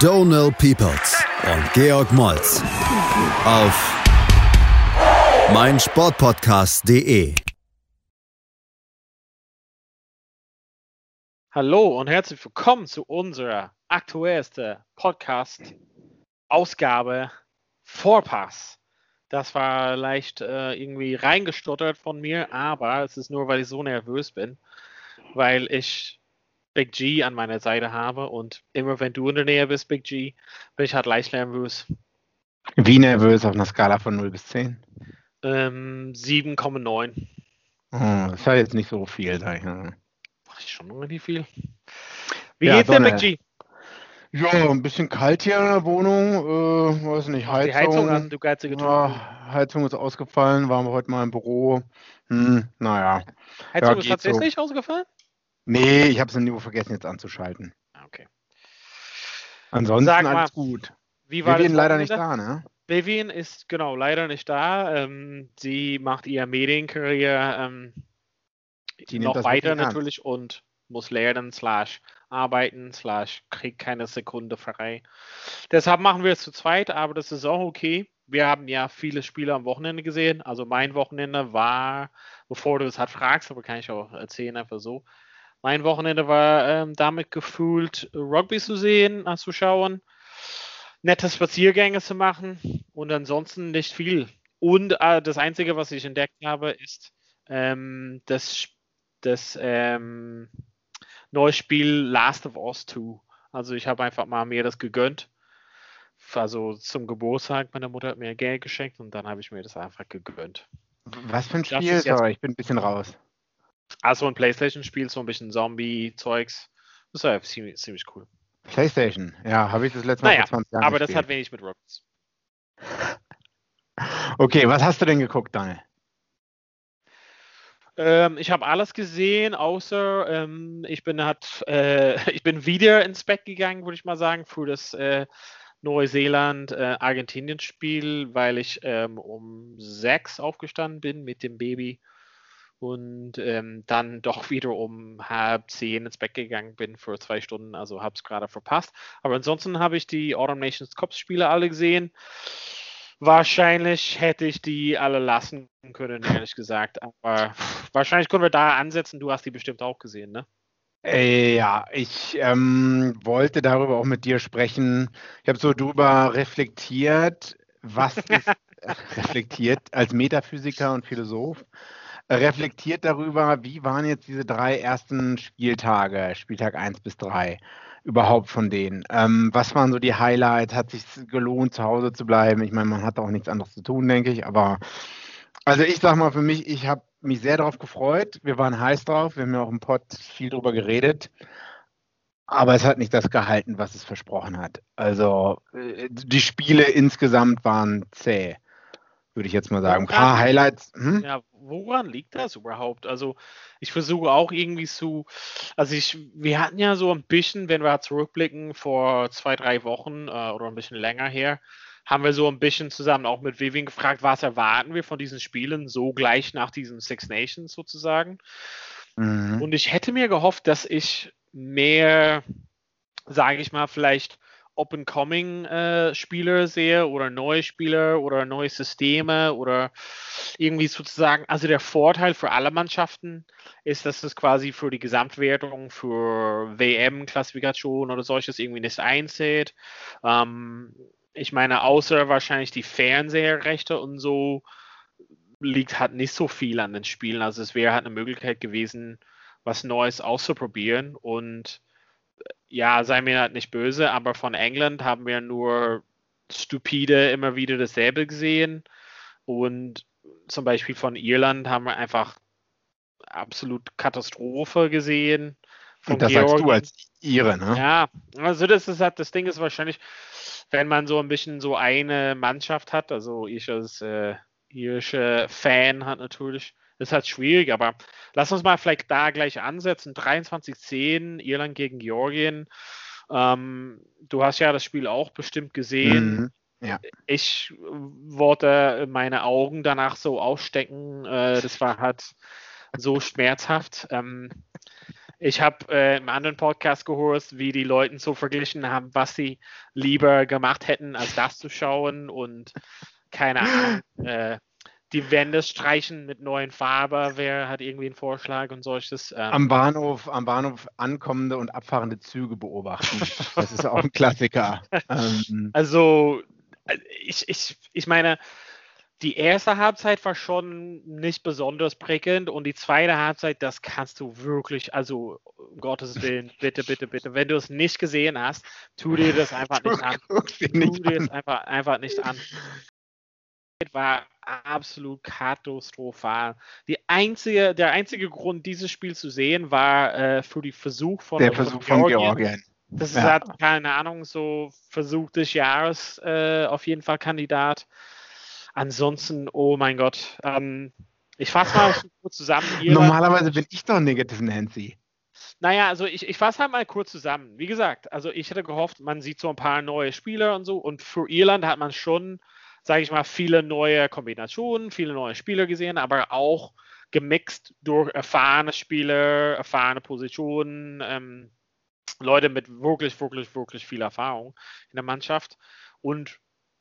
Donal Peoples und Georg Moltz auf meinsportpodcast.de. Hallo und herzlich willkommen zu unserer aktuellsten Podcast-Ausgabe Vorpass. Das war leicht äh, irgendwie reingestottert von mir, aber es ist nur, weil ich so nervös bin, weil ich Big G an meiner Seite habe und immer wenn du in der Nähe bist, Big G, bin ich halt leicht nervös. Wie nervös auf einer Skala von 0 bis 10? Ähm, 7,9. Hm, das ist ja jetzt nicht so viel, sag ich mal. Das ist schon relativ viel. Wie Ja, geht's dir, Sonne. Big G? Ja, ein bisschen kalt hier in der Wohnung. Äh, weiß nicht, Mach die Heizung. Heizung an, du geizige ja, Heizung ist ausgefallen, waren wir heute mal im Büro. Hm, naja. Heizung ja, ist tatsächlich ausgefallen? Nee, ich habe es nur vergessen jetzt anzuschalten. Ah, Okay. Ansonsten Sag mal, alles gut. Wie war das gehen leider nicht da, ne? Vivian ist genau leider nicht da. Ähm, sie macht ihre Medienkarriere ähm, noch weiter natürlich und muss lernen, slash arbeiten, slash kriegt keine Sekunde frei. Deshalb machen wir es zu zweit, aber das ist auch okay. Wir haben ja viele Spiele am Wochenende gesehen. Also mein Wochenende war, bevor du es halt fragst, aber kann ich auch erzählen einfach so. Mein Wochenende war ähm, damit gefühlt, Rugby zu sehen, äh, zu schauen, nette Spaziergänge zu machen und ansonsten nicht viel. Und äh, das Einzige, was ich entdeckt habe, ist ähm, das, das ähm, neue Spiel Last of Us 2. Also ich habe einfach mal mir das gegönnt. Also zum Geburtstag, meine Mutter hat mir Geld geschenkt und dann habe ich mir das einfach gegönnt. Was für ein Spiel? Sorry, ich bin ein bisschen raus. Also ein Playstation-Spiel, so ein bisschen Zombie-Zeugs. Das war ziemlich, ziemlich cool. Playstation. Ja, habe ich das letzte Mal Naja, vor 20 Jahren aber das gespielt. hat wenig mit Rockets. Okay, was hast du denn geguckt, Daniel? Ähm, ich habe alles gesehen, außer ähm, ich bin hat, äh, ich bin wieder ins Bett gegangen, würde ich mal sagen, für das äh, Neuseeland-Argentinien-Spiel, weil ich ähm, um sechs aufgestanden bin mit dem Baby und ähm, dann doch wieder um halb zehn ins Bett gegangen bin für zwei Stunden, also habe es gerade verpasst. Aber ansonsten habe ich die Autumn Nations Cup Spiele alle gesehen. Wahrscheinlich hätte ich die alle lassen können, ehrlich gesagt. Aber wahrscheinlich können wir da ansetzen. Du hast die bestimmt auch gesehen, ne? Äh, ja, ich ähm, wollte darüber auch mit dir sprechen. Ich habe so drüber reflektiert, was ist reflektiert als Metaphysiker und Philosoph, äh, reflektiert darüber, wie waren jetzt diese drei ersten Spieltage, Spieltag 1 bis 3, überhaupt von denen? Ähm, was waren so die Highlights? Hat sich gelohnt, zu Hause zu bleiben? Ich meine, man hat auch nichts anderes zu tun, denke ich, aber also ich sag mal für mich, ich habe mich sehr darauf gefreut. Wir waren heiß drauf. Wir haben ja auch im Pod viel drüber geredet. Aber es hat nicht das gehalten, was es versprochen hat. Also äh, die Spiele insgesamt waren zäh, würde ich jetzt mal sagen. Ein paar Highlights. Hm? Ja, woran liegt das überhaupt? Also ich versuche auch irgendwie zu, also ich, wir hatten ja so ein bisschen, wenn wir zurückblicken, vor zwei, drei Wochen äh, oder ein bisschen länger her, haben wir so ein bisschen zusammen auch mit Vivian gefragt, was erwarten wir von diesen Spielen, so gleich nach diesen Six Nations sozusagen. Mhm. Und ich hätte mir gehofft, dass ich mehr, sage ich mal, vielleicht Up-and-Coming-Spieler sehe oder neue Spieler oder neue Systeme oder irgendwie sozusagen. Also der Vorteil für alle Mannschaften ist, dass es quasi für die Gesamtwertung für WM-Klassifikation oder solches irgendwie nicht einzählt. Ähm, ich meine, außer wahrscheinlich die Fernseherrechte und so liegt halt nicht so viel an den Spielen. Also es wäre halt eine Möglichkeit gewesen, was Neues auszuprobieren. Und äh, ja, sei mir halt nicht böse, aber von England haben wir nur stupide immer wieder dasselbe gesehen. Und zum Beispiel von Irland haben wir einfach absolut Katastrophe gesehen. Und das sagst du Georgien. als Ihre, ne? Ja, also das ist halt, das Ding ist wahrscheinlich, wenn man so ein bisschen so eine Mannschaft hat, also ich als äh, irische Fan hat natürlich, ist halt schwierig, aber lass uns mal vielleicht da gleich ansetzen. 23-10, Irland gegen Georgien. Ähm, du hast ja das Spiel auch bestimmt gesehen. Mhm. Ja. Ich wollte meine Augen danach so ausstecken. Äh, das war halt so schmerzhaft. Ähm, ich habe äh, im anderen Podcast gehört, wie die Leute so verglichen haben, was sie lieber gemacht hätten, als das zu schauen und keine Ahnung. Äh, die Wände streichen mit neuen Farbe, wer hat irgendwie einen Vorschlag und solches. Ähm. Am Bahnhof, am Bahnhof ankommende und abfahrende Züge beobachten. das ist auch ein Klassiker. ähm. Also ich, ich, ich meine, die erste Halbzeit war schon nicht besonders prickelnd und die zweite Halbzeit, das kannst du wirklich, also um Gottes Willen, bitte, bitte, bitte, wenn du es nicht gesehen hast, tu dir das einfach nicht an. Tu dir es einfach, einfach nicht an. War absolut katastrophal. Die einzige, der einzige Grund, dieses Spiel zu sehen, war äh, für die Versuch von der Versuch von Georgien. Georgien. Das ist ja. halt, keine Ahnung, so Versuch des Jahres äh, auf jeden Fall Kandidat. Ansonsten, oh mein Gott. Ähm, ich fasse mal kurz zusammen. Normalerweise bin ich doch negativ Nancy. Naja, also ich, ich fasse halt mal kurz zusammen. Wie gesagt, also ich hätte gehofft, man sieht so ein paar neue Spieler und so. Und für Irland hat man schon, sage ich mal, viele neue Kombinationen, viele neue Spieler gesehen, aber auch gemixt durch erfahrene Spieler, erfahrene Positionen. Ähm, Leute mit wirklich, wirklich, wirklich viel Erfahrung in der Mannschaft und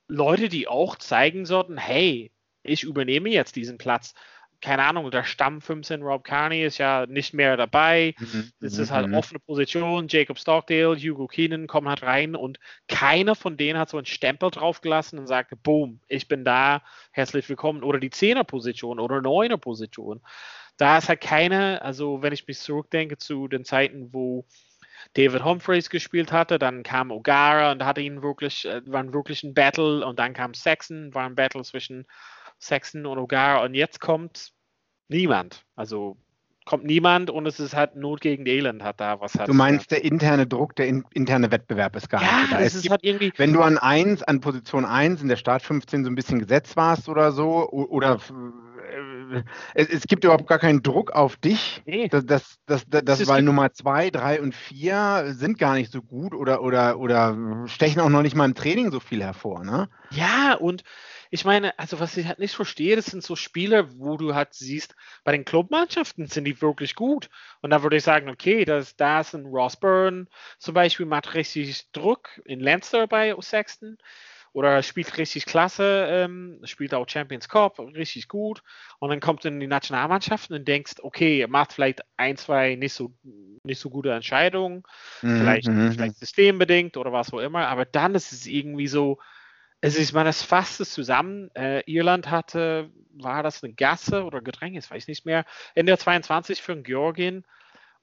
Leute, die auch zeigen sollten, hey, ich übernehme jetzt diesen Platz. Keine Ahnung, der Stamm 15 Rob Carney ist ja nicht mehr dabei. Mhm, das ist halt mhm. offene Position. Jacob Stockdale, Hugo Keenan kommen halt rein und keiner von denen hat so einen Stempel draufgelassen und sagte, boom, ich bin da, herzlich willkommen. Oder die Zehnerposition oder Neuner-Position. Da ist halt keine, also wenn ich mich zurückdenke zu den Zeiten, wo David Humphreys gespielt hatte, dann kam O'Gara und hatte ihn wirklich, äh, war wirklich ein Battle und dann kam Saxon, war ein Battle zwischen Saxon und O'Gara und jetzt kommt niemand. Also kommt niemand und es ist halt Not gegen Elend hat da was hat. Du meinst, der interne Druck, der in, interne Wettbewerb ist gar ja, nicht da. Es ist halt irgendwie wenn du an 1, an Position 1 in der Start 15 so ein bisschen gesetzt warst oder so, oder es, es, gibt überhaupt gar keinen Druck auf dich. Nee. Das, das, das, das, weil Nummer zwei, drei und vier sind gar nicht so gut oder, oder, oder stechen auch noch nicht mal im Training so viel hervor, ne? Ja, und ich meine, also was ich halt nicht verstehe, das sind so Spiele, wo du halt siehst, bei den Clubmannschaften sind die wirklich gut. Und da würde ich sagen, okay, da ist ein Ross Byrne zum Beispiel, macht richtig Druck in Leinster bei Sexton oder spielt richtig klasse, ähm, spielt auch Champions Cup richtig gut und dann kommt in die Nationalmannschaft und denkst, okay, er macht vielleicht ein, zwei nicht so, nicht so gute Entscheidungen, mhm, vielleicht, mhm. vielleicht systembedingt oder was auch immer, aber dann ist es irgendwie so, es ist, man, das fasst es zusammen. Äh, Irland hatte, war das eine Gasse oder Gedrängnis, weiß nicht mehr, in der 22 für Georgien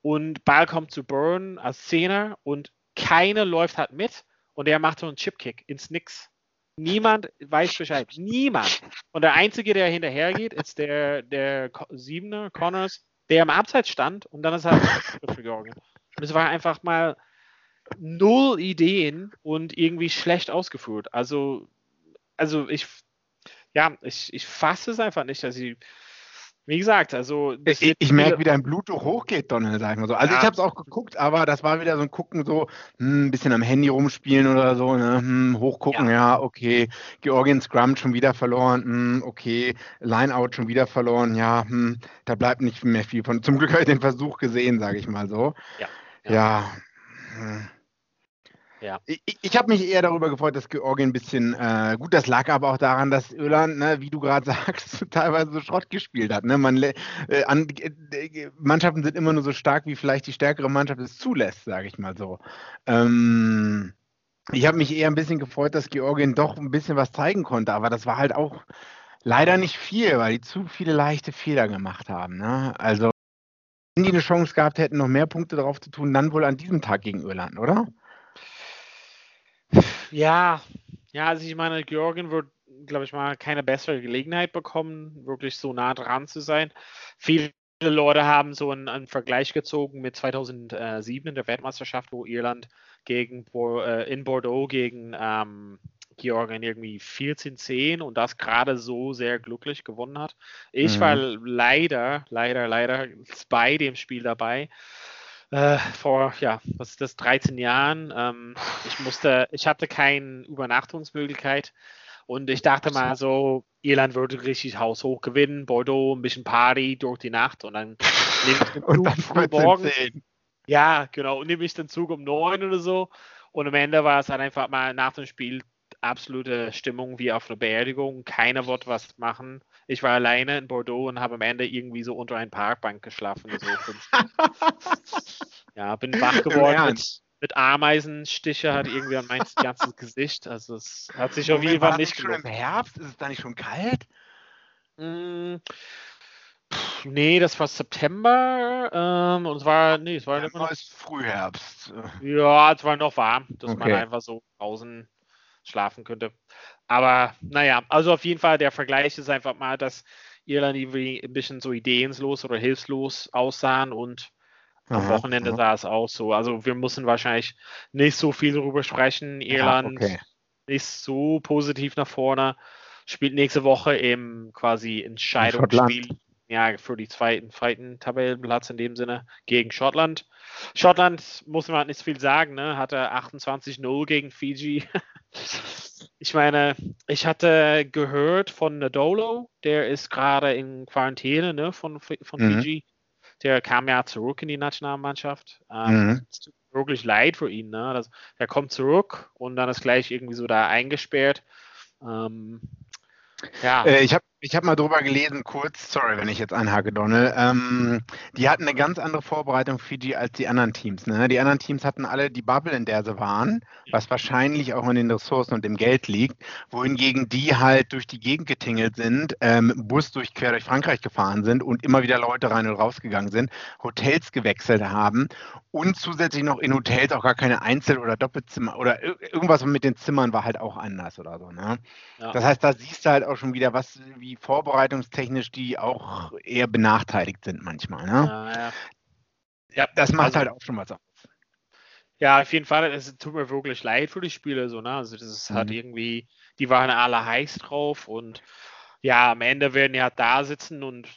und Ball kommt zu Burn als Zehner und keiner läuft halt mit und er macht so einen Chipkick ins Nix. Niemand weiß Bescheid. Niemand. Und der Einzige, der hinterhergeht, ist der, der Siebener, Connors, der im Abseits stand und dann ist er für Georgien. Und es war einfach mal null Ideen und irgendwie schlecht ausgeführt. Also, also ich, ja, ich, ich fasse es einfach nicht, dass sie wie gesagt, also. Ich, ich merke, wie dein Blutdruck hochgeht, Donald, sag ich mal so. Also ja. ich habe es auch geguckt, aber das war wieder so ein Gucken, so hm, ein bisschen am Handy rumspielen oder so, ne? Hm, hochgucken, ja. ja. okay. Georgien Scrum schon wieder verloren, hm, okay. Lineout schon wieder verloren, ja, hm, da bleibt nicht mehr viel von. Zum Glück habe ich den Versuch gesehen, sage ich mal so. Ja. Ja. ja. Ja. Ich, ich habe mich eher darüber gefreut, dass Georgien ein bisschen, äh, gut, das lag aber auch daran, dass Irland, ne, wie du gerade sagst, teilweise so Schrott gespielt hat. Ne? Man, äh, an, äh, Mannschaften sind immer nur so stark, wie vielleicht die stärkere Mannschaft es zulässt, sage ich mal so. Ähm, ich habe mich eher ein bisschen gefreut, dass Georgien doch ein bisschen was zeigen konnte, aber das war halt auch leider nicht viel, weil die zu viele leichte Fehler gemacht haben. Ne? Also, wenn die eine Chance gehabt hätten, noch mehr Punkte drauf zu tun, dann wohl an diesem Tag gegen Irland, oder? Ja, ja, also ich meine, Georgien wird, glaube ich mal, keine bessere Gelegenheit bekommen, wirklich so nah dran zu sein. Viele Leute haben so einen, einen, Vergleich gezogen mit 2007 in der Weltmeisterschaft, wo Irland gegen äh, in Bordeaux gegen ähm, Georgien irgendwie 14-10 und das gerade so sehr glücklich gewonnen hat. Ich mhm. war leider, leider, leider bei dem Spiel dabei. Äh, vor, ja, was ist das, 13 Jahren. Ähm, ich musste, ich hatte keine Übernachtungsmöglichkeit und ich dachte mal so, Irland würde richtig haushoch gewinnen, Bordeaux, ein bisschen Party durch die Nacht und dann nehme ich den Zug morgen. Ja, genau, und nehme ich den Zug um 9 oder so. Und am Ende war es dann einfach mal nach dem Spiel absolute Stimmung wie auf einer Beerdigung. Keiner wollte was machen. Ich war alleine in Bordeaux und habe am Ende irgendwie so unter einer Parkbank geschlafen. So ja, bin wach geworden mit, mit Ameisenstiche, hat irgendwie an mein ganzes Gesicht. Also es hat sich auf jeden Fall nicht schon im Herbst? Ist es da nicht schon kalt? Mm, pff, nee, das war September ähm, und es war, nee, es war ja, immer noch Frühherbst. Ja, es war noch warm, dass okay. man einfach so draußen schlafen könnte. Aber naja, also auf jeden Fall der Vergleich ist einfach mal, dass Irland irgendwie ein bisschen so ideenlos oder hilflos aussahen und aha, am Wochenende aha. sah es auch so. Also wir müssen wahrscheinlich nicht so viel darüber sprechen. Irland ja, okay. ist so positiv nach vorne, spielt nächste Woche im quasi Entscheidungsspiel ja, für die zweiten, zweiten Tabellenplatz in dem Sinne gegen Schottland. Schottland muss man nicht viel sagen, ne? hatte 28-0 gegen Fiji. ich meine, ich hatte gehört von Nadolo, der ist gerade in Quarantäne ne, von, von mhm. Fiji. Der kam ja zurück in die Nationalmannschaft. Ähm, mhm. Es tut wirklich leid für ihn. Ne? Das, er kommt zurück und dann ist gleich irgendwie so da eingesperrt. Ähm, ja. Äh, ich habe ich habe mal drüber gelesen, kurz, sorry, wenn ich jetzt einhake, Donald. Ähm, die hatten eine ganz andere Vorbereitung Fiji als die anderen Teams. Ne? Die anderen Teams hatten alle die Bubble, in der sie waren, was wahrscheinlich auch an den Ressourcen und dem Geld liegt, wohingegen die halt durch die Gegend getingelt sind, ähm, Bus durch quer durch Frankreich gefahren sind und immer wieder Leute rein und rausgegangen sind, Hotels gewechselt haben und zusätzlich noch in Hotels auch gar keine Einzel- oder Doppelzimmer oder irgendwas mit den Zimmern war halt auch anders oder so. Ne? Ja. Das heißt, da siehst du halt auch schon wieder, was wie vorbereitungstechnisch die auch eher benachteiligt sind manchmal. Ne? Ja, ja. ja, das macht also, halt auch schon was aus. Ja, auf jeden Fall. Es tut mir wirklich leid für die Spieler so. Ne? Also das ist halt mhm. irgendwie, die waren alle heiß drauf und ja, am Ende werden ja da sitzen und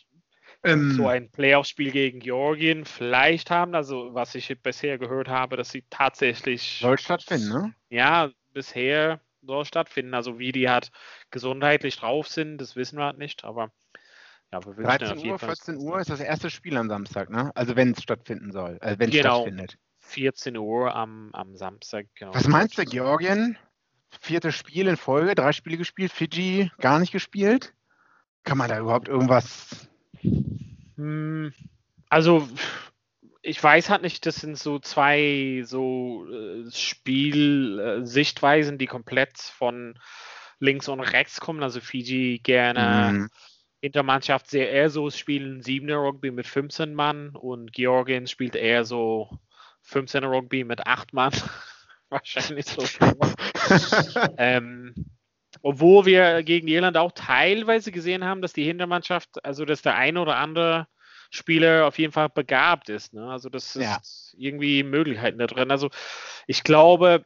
ähm, so ein Playoff-Spiel gegen Georgien vielleicht haben. Also was ich bisher gehört habe, dass sie tatsächlich soll stattfinden, ne? Ja, bisher soll stattfinden. Also wie die halt gesundheitlich drauf sind, das wissen wir halt nicht, aber ja, wir 13 Uhr, 14 Uhr ist das erste Spiel am Samstag, ne? Also wenn es stattfinden soll, also wenn es genau. stattfindet. 14 Uhr am, am Samstag, genau. Was meinst du, Georgien? Viertes Spiel in Folge, drei Spiele gespielt, Fiji gar nicht gespielt? Kann man da überhaupt irgendwas? Hm, also ich weiß halt nicht, das sind so zwei so äh, Spielsichtweisen, die komplett von links und rechts kommen. Also Fiji gerne mhm. Intermannschaft sehr eher so spielen 7 Rugby mit 15 Mann und Georgien spielt eher so 15 Rugby mit 8 Mann. Wahrscheinlich so. ähm, obwohl wir gegen Irland auch teilweise gesehen haben, dass die Hintermannschaft, also dass der eine oder andere Spieler auf jeden Fall begabt ist. Ne? Also das ist ja. irgendwie Möglichkeiten da drin. Also ich glaube,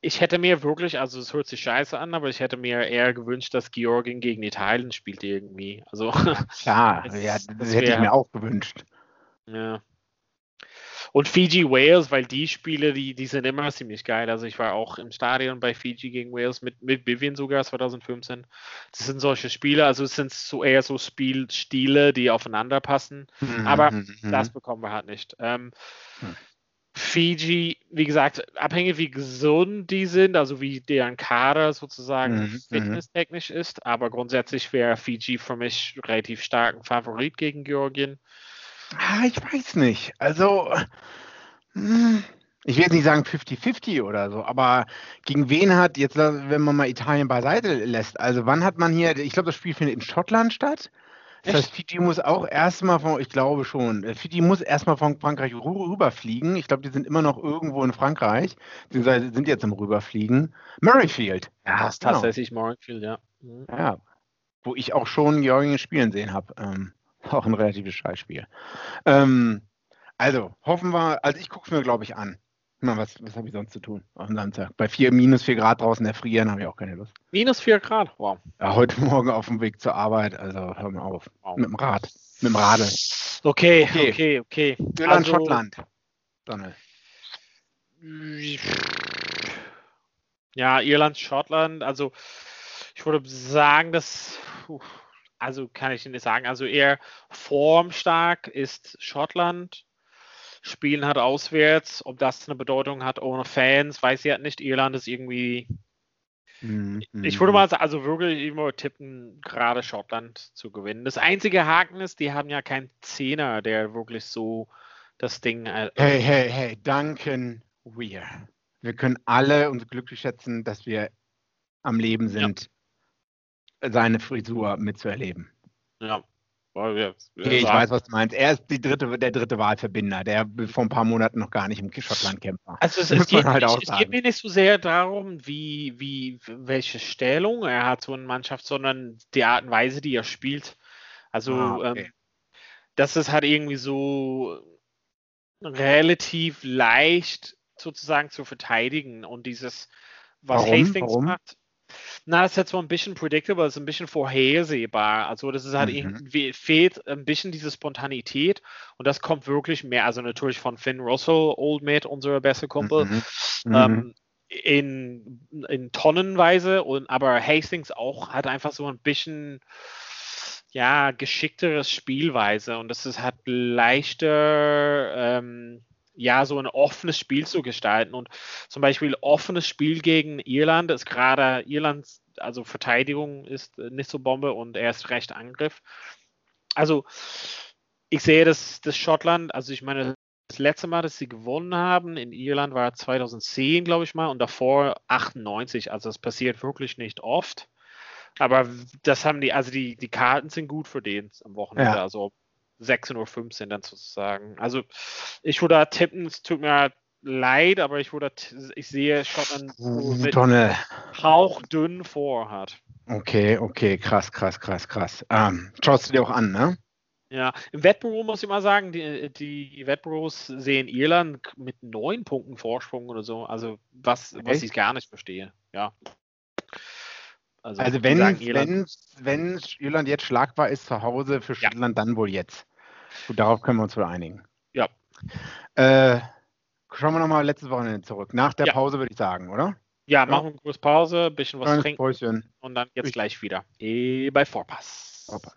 ich hätte mir wirklich, also es hört sich scheiße an, aber ich hätte mir eher gewünscht, dass Georgien gegen Italien spielt irgendwie. Also klar, ja, das, das hätte wär, ich mir auch gewünscht. Ja. Und Fiji Wales, weil die Spiele, die, die sind immer ziemlich geil. Also ich war auch im Stadion bei Fiji gegen Wales mit, mit Vivian sogar 2015. Das sind solche Spiele, also es sind so eher so Spielstile, die aufeinander passen. Mhm, Aber mhm, mhm. das bekommen wir halt nicht. Ähm, mhm. Fiji, wie gesagt, abhängig wie gesund die sind, also wie deren Kader sozusagen mhm, fitnesstechnisch ist, aber grundsätzlich wäre Fiji für mich relativ stark ein Favorit gegen Georgien. Ah, ich weiß nicht. Also, hm, ich will jetzt nicht sagen 50-50 oder so, aber gegen wen hat, jetzt, wenn man mal Italien beiseite lässt, also wann hat man hier, ich glaube, das Spiel findet in Schottland statt. Das heißt, Fiji muss auch erstmal von, ich glaube schon, äh, Fiji muss erstmal von Frankreich rüberfliegen. Ich glaube, die sind immer noch irgendwo in Frankreich. Die sind jetzt im Rüberfliegen. Murrayfield. Ja, das ist genau. tatsächlich Murrayfield, ja. Mhm. Ja, wo ich auch schon Georgien spielen sehen habe. Ähm, Auch ein relatives Scheißspiel. Ähm, also, hoffen wir, also ich gucke es mir, glaube ich, an. Na, was, was habe ich sonst zu tun dem Samstag? Bei vier, minus 4 Grad draußen erfrieren habe ich auch keine Lust. Minus 4 Grad, wow. Ja, heute Morgen auf dem Weg zur Arbeit, also hör mal auf. wow. Mit dem Rad. Mit dem Radl. Okay, Okay. okay, okay. Irland, Also, Schottland. Donald. Ja, Irland, Schottland, also ich würde sagen, dass, puh, also kann ich nicht sagen, also eher formstark ist Schottland. Spielen hat auswärts, ob das eine Bedeutung hat ohne Fans, weiß ich halt nicht. Irland ist irgendwie, Mhm. ich würde mal sagen, also wirklich immer tippen, gerade Schottland zu gewinnen. Das einzige Haken ist, die haben ja keinen Zehner, der wirklich so das Ding. äh, Hey, hey, hey, danken wir. Wir können alle uns glücklich schätzen, dass wir am Leben sind, seine Frisur mitzuerleben. Ja. Okay, ich weiß, was du meinst. Er ist die dritte, der dritte Wahlverbinder, der vor ein paar Monaten noch gar nicht im Schottland kämpfer. Also es, es, geht halt auch nicht, es geht mir nicht so sehr darum, wie, wie, welche Stellung er hat, so eine Mannschaft, sondern die Art und Weise, die er spielt. Also Ah, okay. ähm, das ist halt irgendwie so relativ leicht sozusagen zu verteidigen und dieses, was Warum? Hastings Warum? macht. Na, das ist jetzt so ein bisschen predictable, ist ein bisschen vorhersehbar. Also das ist halt Mhm. irgendwie, fehlt ein bisschen diese Spontanität und das kommt wirklich mehr, also natürlich von Finn Russell, Old Mate, unser bester Kumpel, Mhm. Mhm. ähm, in, in Tonnenweise und aber Hastings auch hat einfach so ein bisschen ja geschickteres Spielweise und das ist halt leichter ähm, ja so ein offenes Spiel zu gestalten und zum Beispiel offenes Spiel gegen Irland ist gerade Irlands also Verteidigung ist äh, nicht so Bombe und erst recht Angriff also ich sehe das, das Schottland also ich meine das letzte Mal, dass sie gewonnen haben in Irland war 2010, glaube ich mal, und davor 98. Also das passiert wirklich nicht oft. Aber das haben die, also die, die Karten sind gut für den am Wochenende. Ja. Also 16.15 Uhr dann sozusagen. Also ich würde da tippen, es tut mir leid, aber ich würde, ich sehe Schottland Tonne. hauchdünn vor hat. Okay, okay, krass, krass, krass, krass. Ähm, schaust du dir auch an, ne? Ja, im Wettbüro muss ich mal sagen, die, die Wettbüros sehen Irland mit neun Punkten Vorsprung oder so. Also was, was Echt? ich gar nicht verstehe. Ja. Also die wenn, sagen Irland- wenn, wenn Irland jetzt schlagbar ist zu Hause für Ja. Schottland, dann wohl jetzt. Gut, darauf können wir uns wohl einigen. Ja. Äh, schauen wir nochmal letztes Wochenende zurück. Nach der Ja. Pause würde ich sagen, oder? Ja, machen wir kurz Pause, ein bisschen was Kleines trinken Päuschen. und dann jetzt Ich- gleich wieder. Eh, bei Vorpass. Vorpass.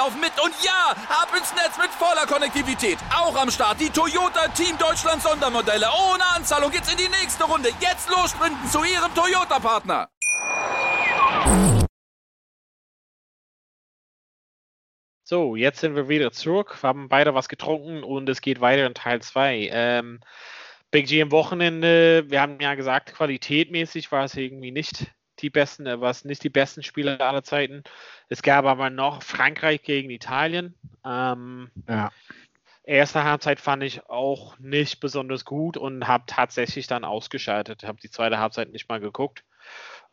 laufen mit. Und ja, ab ins Netz mit voller Konnektivität. Auch am Start die Toyota Team Deutschland Sondermodelle. Ohne Anzahlung geht's in die nächste Runde. Jetzt los sprinten zu Ihrem Toyota-Partner. So, jetzt sind wir wieder zurück. Haben beide was getrunken und es geht weiter in Teil 2. Ähm, Big G am Wochenende, wir haben ja gesagt, qualitätmäßig war es irgendwie nicht die besten, äh, war nicht die besten Spiele aller Zeiten. Es gab aber noch Frankreich gegen Italien. Ähm, Ja. erste Halbzeit fand ich auch nicht besonders gut und habe tatsächlich dann ausgeschaltet. Habe die zweite Halbzeit nicht mal geguckt,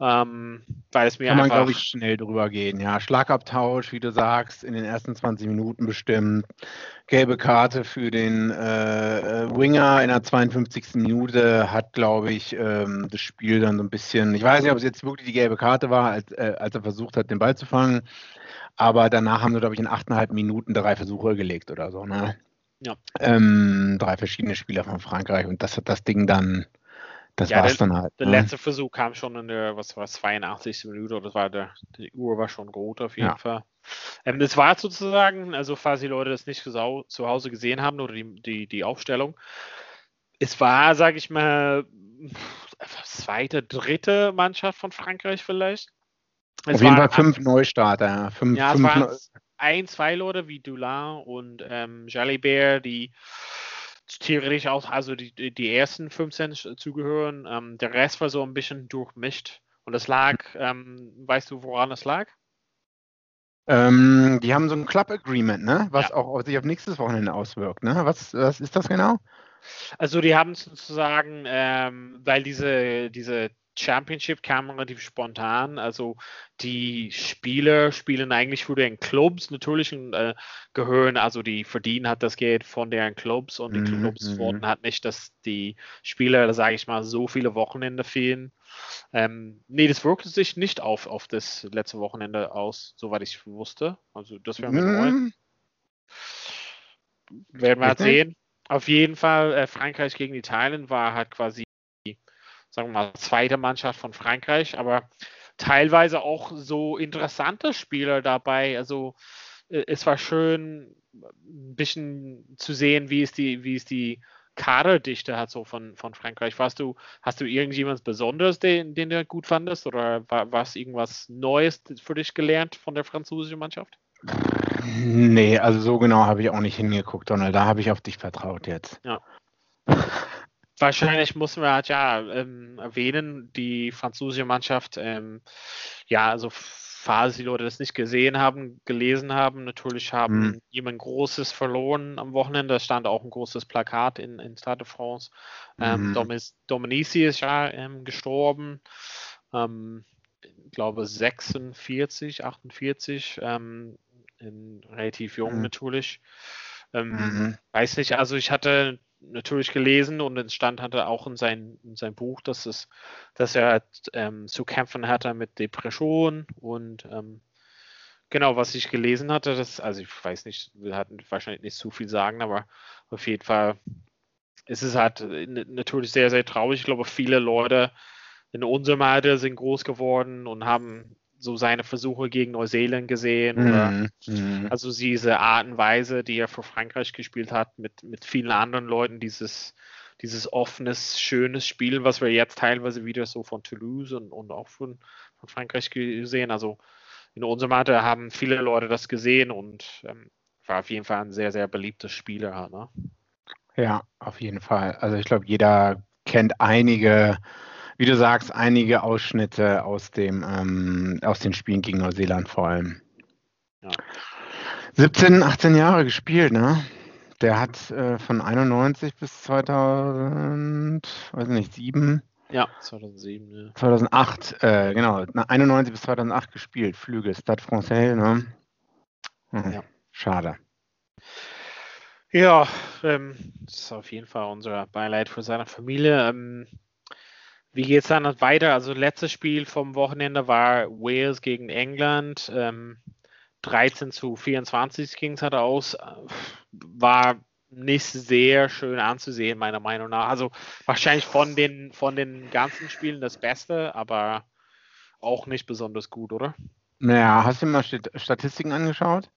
ähm, weil es mir Kann man, einfach glaube ich, schnell drüber gehen. Ja, Schlagabtausch, wie du sagst, in den ersten 20 Minuten bestimmt. Gelbe Karte für den äh, äh, Winger in der 52. Minute hat, glaube ich, ähm, das Spiel dann so ein bisschen, ich weiß nicht, ob es jetzt wirklich die gelbe Karte war, als, äh, als er versucht hat, den Ball zu fangen. Aber danach haben sie, glaube ich, in 8,5 Minuten drei Versuche gelegt oder so. Ne? Ja. Ähm, drei verschiedene Spieler von Frankreich und das hat das Ding dann, das Ja, war es dann halt. Der ne? letzte Versuch kam schon in der, was war 82. Minute, oder das war der, die Uhr war schon rot auf jeden Ja. Fall. Ähm, das war sozusagen, also falls die Leute das nicht zu Hause gesehen haben oder die, die, die Aufstellung, es war, sage ich mal, zweite, dritte Mannschaft von Frankreich vielleicht. Es Auf jeden Fall fünf Neustarter. Ja, fünf, Ja, es fünf waren ein, zwei Leute wie Dulin und ähm, Jalibert, die theoretisch auch, also die, die ersten 15 sch- zugehören. Ähm, der Rest war so ein bisschen durchmischt. Und es lag, ähm, weißt du, woran es lag? ähm, die haben so ein Club Agreement, ne? Was Ja. auch auf sich auf nächstes Wochenende auswirkt, ne? Was, was ist das genau? Also die haben sozusagen, ähm, weil diese, diese Championship kam relativ spontan, also die Spieler spielen eigentlich für den Clubs natürlich und äh, gehören, also die verdienen hat das Geld von deren Clubs und die Mhm, Clubs mhm. wollten halt nicht, dass die Spieler, sage ich mal, so viele Wochenende fehlen. Ähm, nee, das wirkte sich nicht auf, auf das letzte Wochenende aus, soweit ich wusste. Also das wäre mir neu. Hm, Werden wir halt sehen. Auf jeden Fall, äh, Frankreich gegen Italien war halt quasi, sagen wir mal, zweite Mannschaft von Frankreich, aber teilweise auch so interessante Spieler dabei. Also äh, es war schön, ein bisschen zu sehen, wie ist die, wie ist die Kaderdichte hat so von, von Frankreich. Warst du, hast du irgendjemand Besonderes, den, den du gut fandest? Oder war, war es irgendwas Neues für dich gelernt von der französischen Mannschaft? Nee, also so genau habe ich auch nicht hingeguckt, Donald. Da habe ich auf dich vertraut jetzt. Wahrscheinlich muss man halt ja ähm, erwähnen, die französische Mannschaft, ähm, ja, also falls die Leute das nicht gesehen haben, gelesen haben, natürlich haben Mhm. jemand Großes verloren am Wochenende. Da stand auch ein großes Plakat in, in Stade de France. Ähm, Mhm. Dominici ist ja ähm, gestorben. Ähm, ich glaube 46, 48, ähm, in, relativ jung Mhm. natürlich. Ähm, Mhm. Weiß nicht, also ich hatte natürlich gelesen und es stand hatte auch in sein, in sein Buch, dass es, dass er ähm, zu kämpfen hatte mit Depression und ähm, genau, was ich gelesen hatte, das, also ich weiß nicht, wir hatten wahrscheinlich nicht zu viel sagen, aber auf jeden Fall ist es halt äh, natürlich sehr, sehr traurig. Ich glaube, viele Leute in unserem Alter sind groß geworden und haben so seine Versuche gegen Neuseeland gesehen Mhm. Mhm. also diese Art und Weise, die er für Frankreich gespielt hat, mit, mit vielen anderen Leuten, dieses, dieses offenes, schönes Spiel, was wir jetzt teilweise wieder so von Toulouse und, und auch von, von Frankreich gesehen. Also in unserem Alter haben viele Leute das gesehen und ähm, war auf jeden Fall ein sehr, sehr beliebtes Spieler. Ne? Ja, auf jeden Fall. Also ich glaube, jeder kennt einige, wie du sagst, einige Ausschnitte aus dem, ähm, aus den Spielen gegen Neuseeland vor allem. Ja. 17, 18 Jahre gespielt, ne? Der hat äh, von 91 bis 2000, weiß nicht, 7, Ja, 2007. Ja. 2008, äh, genau, na, 91 bis 2008 gespielt, Flügel, Stade Francais, ne? Hm, Ja. Schade. Ja, ähm, das ist auf jeden Fall unser Beileid für seine Familie. Ähm, wie geht es dann weiter? Also, letztes Spiel vom Wochenende war Wales gegen England. Ähm, 13 zu 24 ging es halt aus. War nicht sehr schön anzusehen, meiner Meinung nach. Also, wahrscheinlich von den, von den ganzen Spielen das Beste, aber auch nicht besonders gut, oder? Naja, hast du mal Stat- Statistiken angeschaut?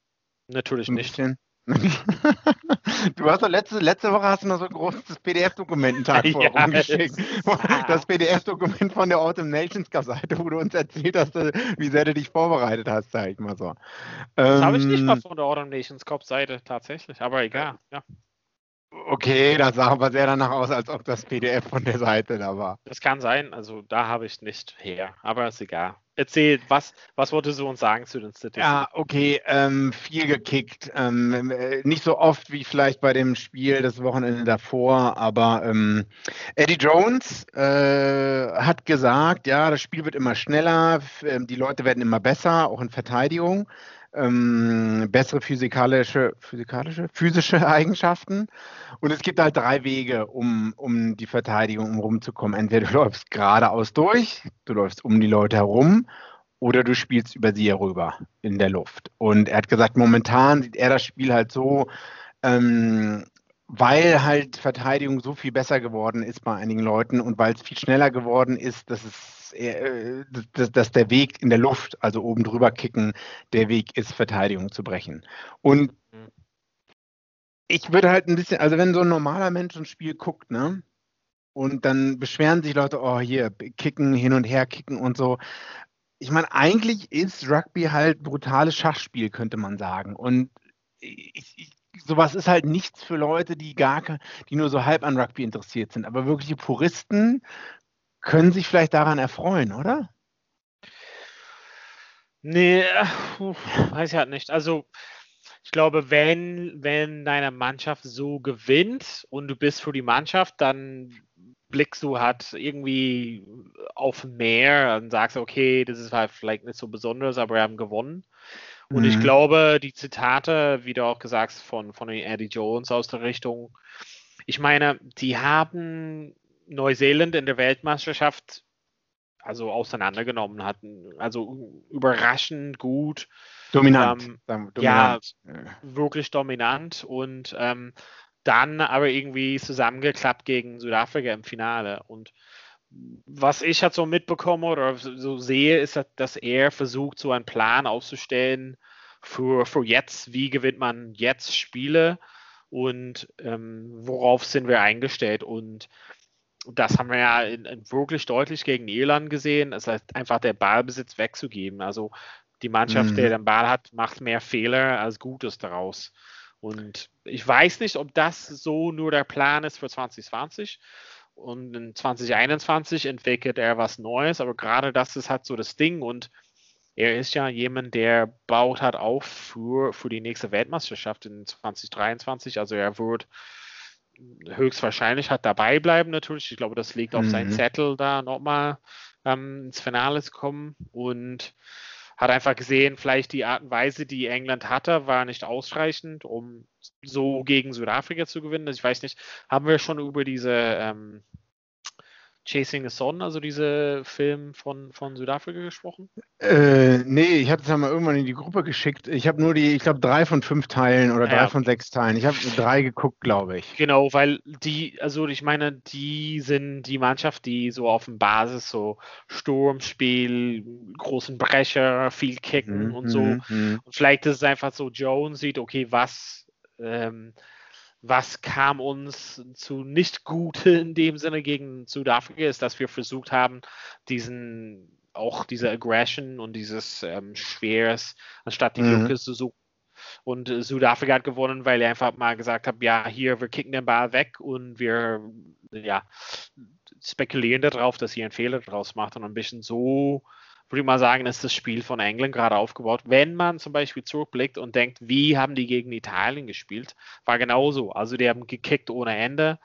Natürlich nicht. bisschen. Du hast doch letzte, letzte Woche hast du noch so ein großes PDF-Dokument einen Tag vorher Ja, rumgeschickt. es- Das PDF-Dokument von der Autumn Nations Cup-Seite, wo du uns erzählt hast, wie sehr du dich vorbereitet hast, sag ich mal so. Das habe ich nicht Ähm, mal von der Autumn Nations Cup Seite tatsächlich, aber egal. Ja. Okay, das sah aber sehr danach aus, als ob das PDF von der Seite da war. Das kann sein, also da habe ich nicht her, aber ist egal. Erzähl, was, was wolltest du uns sagen zu den Statistiken? Ja, okay, ähm, viel gekickt. Ähm, äh, nicht so oft wie vielleicht bei dem Spiel das Wochenende davor, aber ähm, Eddie Jones äh, hat gesagt, ja, das Spiel wird immer schneller, ähm, die Leute werden immer besser, auch in Verteidigung. Ähm, bessere physikalische, physikalische, physische Eigenschaften. Und es gibt halt drei Wege, um, um die Verteidigung um rumzukommen. Entweder du läufst geradeaus durch, du läufst um die Leute herum oder du spielst über sie herüber in der Luft. Und er hat gesagt, momentan sieht er das Spiel halt so, ähm, weil halt Verteidigung so viel besser geworden ist bei einigen Leuten und weil es viel schneller geworden ist, dass es äh, dass, der Weg in der Luft, also oben drüber kicken, der Weg ist, Verteidigung zu brechen. Und ich würde halt ein bisschen, also wenn so ein normaler Mensch ein Spiel guckt, ne? Und dann beschweren sich Leute, oh hier, kicken, hin und her kicken und so. ich meine, eigentlich ist Rugby halt brutales Schachspiel, könnte man sagen. Und ich, ich, sowas ist halt nichts für Leute, die gar die nur so halb an Rugby interessiert sind. Aber wirkliche Puristen können sich vielleicht daran erfreuen, oder? Nee, weiß ich halt nicht. Also, ich glaube, wenn, wenn deine Mannschaft so gewinnt und du bist für die Mannschaft, dann blickst du halt irgendwie auf mehr und sagst, okay, das ist halt vielleicht nicht so besonders, aber wir haben gewonnen. Und mhm. ich glaube, die Zitate, wie du auch gesagt hast, von, von Eddie Jones aus der Richtung, ich meine, die haben Neuseeland in der Weltmeisterschaft also auseinandergenommen hatten. Also überraschend gut. Dominant. Ähm, dominant. Ja, wirklich dominant und ähm, dann aber irgendwie zusammengeklappt gegen Südafrika im Finale. Und was ich halt so mitbekomme oder so sehe, ist, dass er versucht, so einen Plan aufzustellen für, für jetzt. Wie gewinnt man jetzt Spiele und ähm, worauf sind wir eingestellt? Und das haben wir ja in, in wirklich deutlich gegen Irland gesehen. Es heißt einfach der Ballbesitz wegzugeben. Also die Mannschaft, mhm. der den Ball hat, macht mehr Fehler als Gutes daraus. Und ich weiß nicht, ob das so nur der Plan ist für 2020. Und in 2021 entwickelt er was Neues, aber gerade das ist halt so das Ding. Und er ist ja jemand, der baut halt auf für, für die nächste Weltmeisterschaft in 2023. Also er wird höchstwahrscheinlich hat dabei bleiben natürlich. Ich glaube, das liegt auf mhm. seinem Zettel, da nochmal ähm, ins Finale zu kommen und hat einfach gesehen, vielleicht die Art und Weise, die England hatte, war nicht ausreichend, um so gegen Südafrika zu gewinnen. Also ich weiß nicht, haben wir schon über diese ähm, Chasing the Sun, also diese Film von, von Südafrika gesprochen? Äh, nee, ich hatte es ja mal irgendwann in die Gruppe geschickt. Ich habe nur die, ich glaube, drei von fünf Teilen oder drei ja. von sechs Teilen. Ich habe drei geguckt, glaube ich. Genau, weil die, also ich meine, die sind die Mannschaft, die so auf dem Basis so Sturmspiel, großen Brecher, viel Kicken mhm, und so. Mhm. Und vielleicht ist es einfach so, Jones sieht, okay, was ähm, was kam uns zu nicht gut in dem Sinne gegen Südafrika, ist, dass wir versucht haben, diesen auch diese Aggression und dieses ähm, Schweres anstatt die mhm. Lücke zu suchen. Und äh, Südafrika hat gewonnen, weil er einfach mal gesagt hat, ja, hier, wir kicken den Ball weg und wir ja, spekulieren darauf, dass ihr einen Fehler draus macht und ein bisschen so würde ich mal sagen, ist das Spiel von England gerade aufgebaut. Wenn man zum Beispiel zurückblickt und denkt, wie haben die gegen Italien gespielt, war genauso. Also die haben gekickt ohne Ende.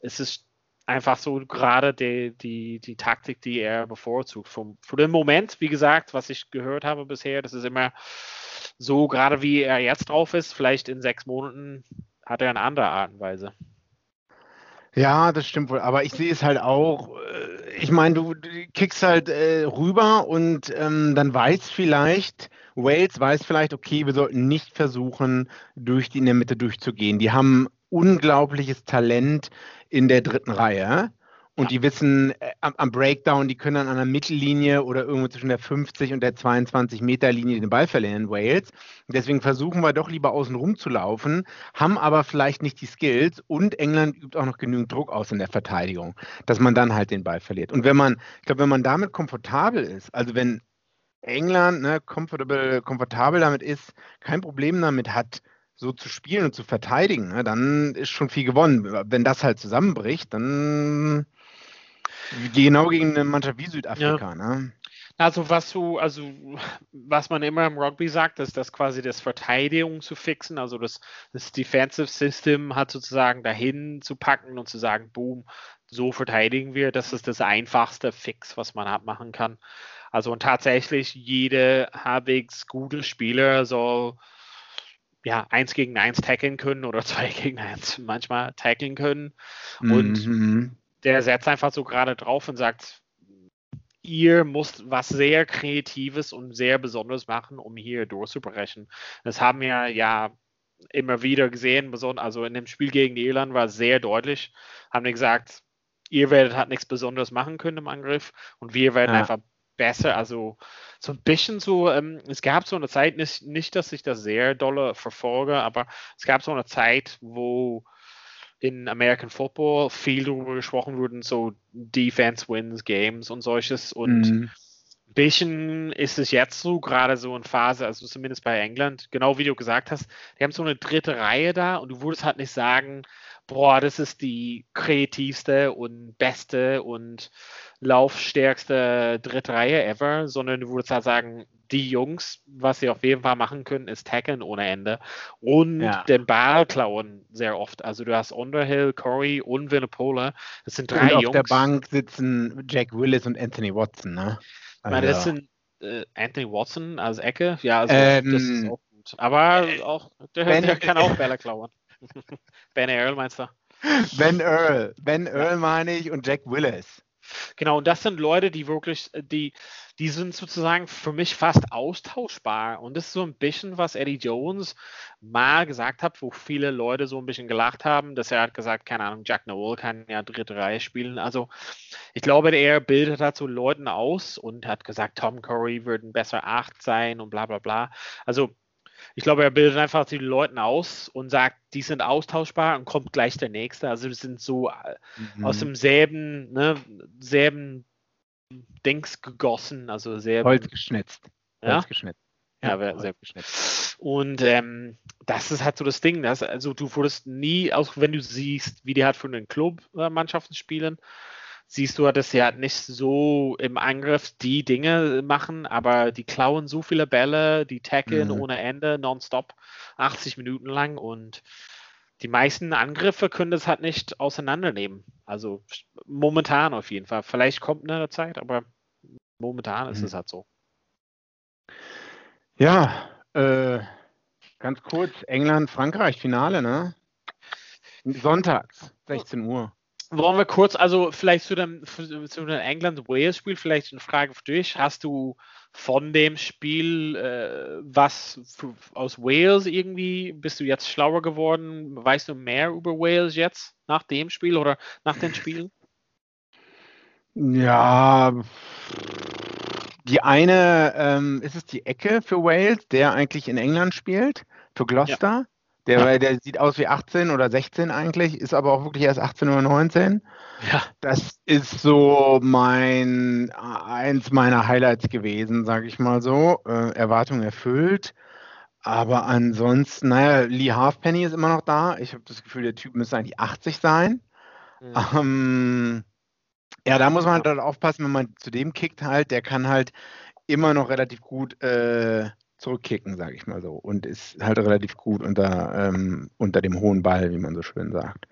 Es ist einfach so gerade die, die, die Taktik, die er bevorzugt. Vom, für den Moment, wie gesagt, was ich gehört habe bisher, das ist immer so, gerade wie er jetzt drauf ist, vielleicht in sechs Monaten hat er eine andere Art und Weise. Ja, das stimmt wohl. Aber ich sehe es halt auch. Äh, ich meine, du, kickst halt äh, rüber und ähm, dann weiß vielleicht, Wales weiß vielleicht, okay, wir sollten nicht versuchen, durch die in der Mitte durchzugehen. Die haben unglaubliches Talent in der dritten Reihe. Und die wissen äh, am, am, Breakdown, die können dann an der Mittellinie oder irgendwo zwischen der 50 und der 22 Meter Linie den Ball verlieren in Wales. Deswegen versuchen wir doch lieber außen rum zu laufen, haben aber vielleicht nicht die Skills und England übt auch noch genügend Druck aus in der Verteidigung, dass man dann halt den Ball verliert. Und wenn man, ich glaube, wenn man damit komfortabel ist, also wenn England ne, komfortabel, damit ist, kein Problem damit hat, so zu spielen und zu verteidigen, ne, dann ist schon viel gewonnen. Wenn das halt zusammenbricht, dann Genau gegen eine Mannschaft wie Südafrika, ja. ne? Also was du, also was man immer im Rugby sagt, ist, dass quasi das Verteidigung zu fixen, also das, das Defensive System hat sozusagen dahin zu packen und zu sagen, boom, so verteidigen wir. Das ist das einfachste Fix, was man halt machen kann. Also und tatsächlich jede halbwegs gute Spieler soll ja, eins gegen eins tackeln können oder zwei gegen eins manchmal tackeln können. Und mhm der setzt einfach so gerade drauf und sagt, ihr müsst was sehr Kreatives und sehr Besonderes machen, um hier durchzubrechen. Das haben wir ja immer wieder gesehen, also in dem Spiel gegen Irland war es sehr deutlich, haben die gesagt, ihr werdet halt nichts Besonderes machen können im Angriff und wir werden ja. einfach besser, also so ein bisschen so, ähm, es gab so eine Zeit, nicht, nicht, dass ich das sehr dolle verfolge, aber es gab so eine Zeit, wo in American Football viel darüber gesprochen wurde, so Defense wins Games und solches. Und mhm. bisschen ist es jetzt so, gerade so in Phase, also zumindest bei England, genau wie du gesagt hast, die haben so eine dritte Reihe da und du würdest halt nicht sagen, boah, das ist die kreativste und beste und laufstärkste dritte Reihe ever, sondern du würdest halt sagen, die Jungs, was sie auf jeden Fall machen können, ist tackeln ohne Ende und ja. den Ball klauen sehr oft. Also du hast Underhill, Corey und Vinopola. Das sind drei und auf Jungs. der Bank sitzen Jack Willis und Anthony Watson, ne? Ich meine, das sind äh, Anthony Watson als Ecke. Ja, also ähm, das ist auch gut. Aber äh, auch, der, ben, der kann auch Bälle klauen. ben Earl meinst du? Ben Earl. Ben Earl meine ich und Jack Willis. Genau, und das sind Leute, die wirklich, die, die sind sozusagen für mich fast austauschbar. Und das ist so ein bisschen, was Eddie Jones mal gesagt hat, wo viele Leute so ein bisschen gelacht haben, dass er hat gesagt, keine Ahnung, Jack Noel kann ja dritte Reihe spielen. Also ich glaube, er bildet halt so Leuten aus und hat gesagt, Tom Curry würde ein besser Acht sein und bla bla bla. Also ich glaube, er bildet einfach die Leute aus und sagt, die sind austauschbar und kommt gleich der nächste. Also wir sind so äh, mhm. aus demselben, ne, selben Dings gegossen, also sehr Holz geschnitzt. Ja? Holz geschnitzt. Ja, ja sehr geschnitzt. Und ähm, das ist halt so das Ding, dass, also du wurdest nie, auch wenn du siehst, wie die halt von den Clubmannschaften spielen, siehst du, dass sie halt nicht so im Angriff die Dinge machen, aber die klauen so viele Bälle, die tackeln mhm. ohne Ende, nonstop, 80 Minuten lang und die meisten Angriffe können das halt nicht auseinandernehmen. Also momentan auf jeden Fall. Vielleicht kommt eine Zeit, aber momentan mhm. ist es halt so. Ja, äh, ganz kurz, England, Frankreich, Finale, ne? Sonntags, 16 Uhr. Wollen wir kurz, also vielleicht zu dem, zu dem England-Wales-Spiel, vielleicht eine Frage für dich. Hast du von dem Spiel äh, was für, aus Wales irgendwie, bist du jetzt schlauer geworden? Weißt du mehr über Wales jetzt nach dem Spiel oder nach den Spielen? Ja, die eine, ähm, ist es die Ecke für Wales, der eigentlich in England spielt, für Gloucester? Ja. Der, der sieht aus wie 18 oder 16 eigentlich, ist aber auch wirklich erst 18 oder 19. Ja. Das ist so mein eins meiner Highlights gewesen, sage ich mal so. Äh, Erwartung erfüllt. Aber ansonsten, naja, Lee Halfpenny ist immer noch da. Ich habe das Gefühl, der Typ müsste eigentlich 80 sein. Mhm. Ähm, ja, da muss man halt aufpassen, wenn man zu dem kickt halt, der kann halt immer noch relativ gut äh, zurückkicken, sage ich mal so. Und ist halt relativ gut unter, ähm, unter dem hohen Ball, wie man so schön sagt.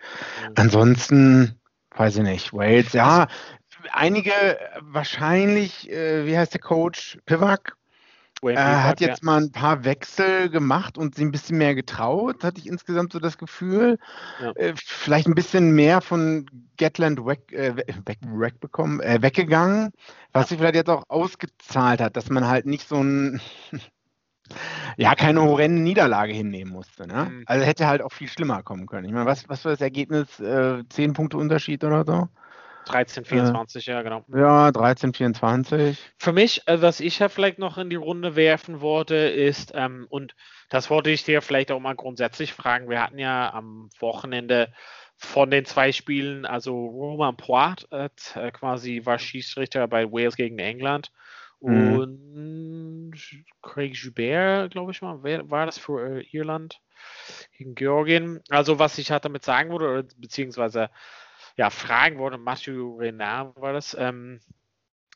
Mhm. Ansonsten, weiß ich nicht, Wales, ja, einige wahrscheinlich, äh, wie heißt der Coach? Pivak? Äh, hat jetzt ja. mal ein paar Wechsel gemacht und sie ein bisschen mehr getraut, hatte ich insgesamt so das Gefühl. Ja. Äh, vielleicht ein bisschen mehr von Gatland weg, äh, weg, weg bekommen, äh, weggegangen, was ja. sich vielleicht jetzt auch ausgezahlt hat, dass man halt nicht so ein ja, keine horrende Niederlage hinnehmen musste. Ne? Mhm. Also hätte halt auch viel schlimmer kommen können. Ich meine, was, was war das Ergebnis? Äh, 10 Punkte Unterschied oder so? 13, 24, äh, ja, genau. Ja, 13, 24. Für mich, äh, was ich ja vielleicht noch in die Runde werfen wollte, ist, ähm, und das wollte ich dir vielleicht auch mal grundsätzlich fragen, wir hatten ja am Wochenende von den zwei Spielen, also Roman Poit äh, quasi war Schiedsrichter bei Wales gegen England Mhm. Und Craig Joubert, glaube ich mal, war das für äh, Irland gegen Georgien. Also was ich halt damit sagen würde, beziehungsweise ja, fragen wollte, Mathieu Renard war das, ähm,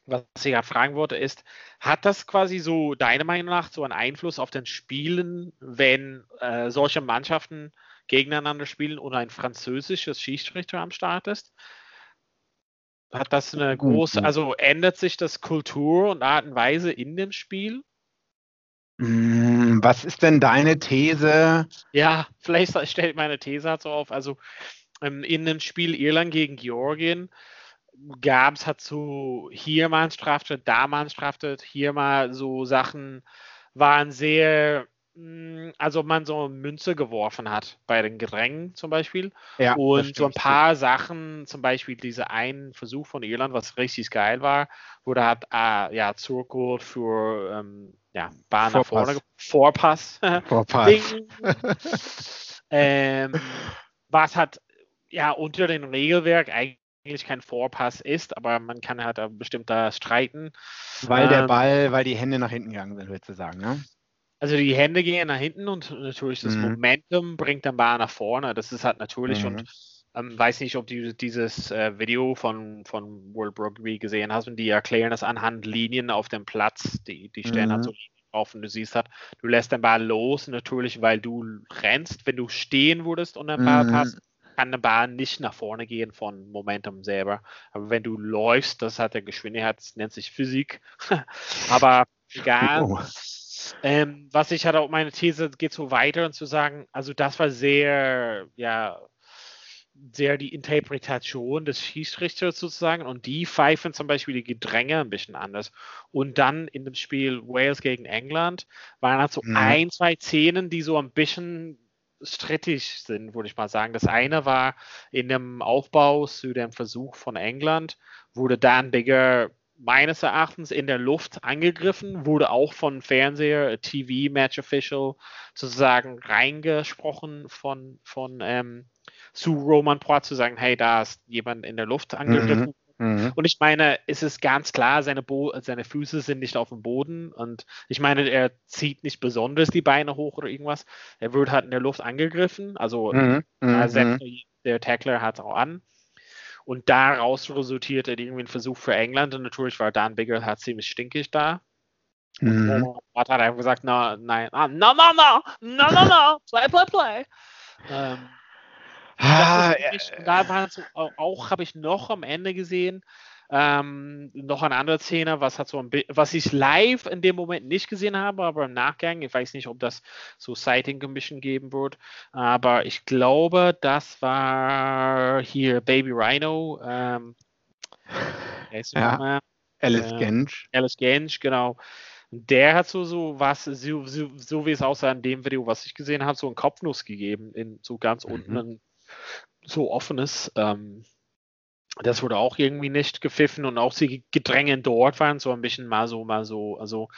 was ich ja fragen wollte, ist, hat das quasi so deiner Meinung nach so einen Einfluss auf den Spielen, wenn äh, solche Mannschaften gegeneinander spielen und ein französisches Schiedsrichter am Start ist? Hat das eine große, also ändert sich das Kultur und Art und Weise in dem Spiel? Hm, was ist denn deine These? Ja, vielleicht stellt meine These halt so auf. Also ähm, in dem Spiel Irland gegen Georgien gab es halt so hier mal ein Straftat, da mal ein Straftat, hier mal so Sachen waren sehr also man so Münze geworfen hat bei den Gedrängen zum Beispiel. Ja, und so ein paar Sachen, zum Beispiel dieser einen Versuch von Irland, was richtig geil war, wurde hat äh, ja zurückgeholt für ähm, ja, Bahn nach vorne. Vorpass. Vorpass. ähm, was hat ja unter dem Regelwerk eigentlich eigentlich kein Vorpass ist, aber man kann halt bestimmt da streiten. Weil der ähm, Ball, weil die Hände nach hinten gegangen sind, würdest du sagen, ne? Also die Hände gehen nach hinten und natürlich das mhm. Momentum bringt den Ball nach vorne. Das ist halt natürlich mhm. und ähm, weiß nicht, ob du dieses äh, Video von, von World Rugby gesehen hast und die erklären das anhand Linien auf dem Platz. Die, die stellen halt mhm. halt so Linien auf und du siehst halt, du lässt den Ball los, natürlich, weil du rennst. Wenn du stehen würdest und den Ball mhm. passt, kann der Ball nicht nach vorne gehen von Momentum selber. Aber wenn du läufst, das hat der Geschwindigkeit, das nennt sich Physik. Aber egal. Oh. Ähm, was ich hatte auch meine These geht so weiter und zu sagen, also das war sehr, ja, sehr die Interpretation des Schiedsrichters sozusagen und die pfeifen zum Beispiel die Gedränge ein bisschen anders. Und dann in dem Spiel Wales gegen England waren halt so mhm. ein, zwei Szenen, die so ein bisschen strittig sind, würde ich mal sagen. Das eine war in dem Aufbau zu dem Versuch von England, wurde Dan Bigger meines Erachtens in der Luft angegriffen, wurde auch von Fernseher, TV, Match Official sozusagen reingesprochen von, von ähm, zu Roman Poit zu sagen, hey, da ist jemand in der Luft angegriffen. Mhm. Mhm. Und ich meine, es ist ganz klar, seine, Bo seine Füße sind nicht auf dem Boden. Und ich meine, er zieht nicht besonders die Beine hoch oder irgendwas. Er wird halt in der Luft angegriffen. Also mhm. äh, der Tackler hat es auch an. Und daraus resultierte irgendwie ein Versuch für England. Und natürlich war Dan Bigger halt ziemlich stinkig da. Mhm. Und hat einfach gesagt, no, nein, ah, no, no, no, no, no, no, play, play, play. Ähm, ah, wirklich, da war so, auch, habe ich noch am Ende gesehen, ähm, noch eine andere Szene, was hat so ein was ich live in dem Moment nicht gesehen habe, aber im Nachgang, ich weiß nicht, ob das so Sighting Commission geben wird, aber ich glaube, das war hier Baby Rhino. Ähm, ja, Alice äh, Gensch. Alice Gensch, genau. Der hat so, so was, so, so, so wie es aussah in dem Video, was ich gesehen habe, so einen Kopfnuss gegeben, in so ganz mhm. unten, so offenes. Ähm, das wurde auch irgendwie nicht gepfiffen und auch die Gedränge dort waren so ein bisschen mal so, mal so. Also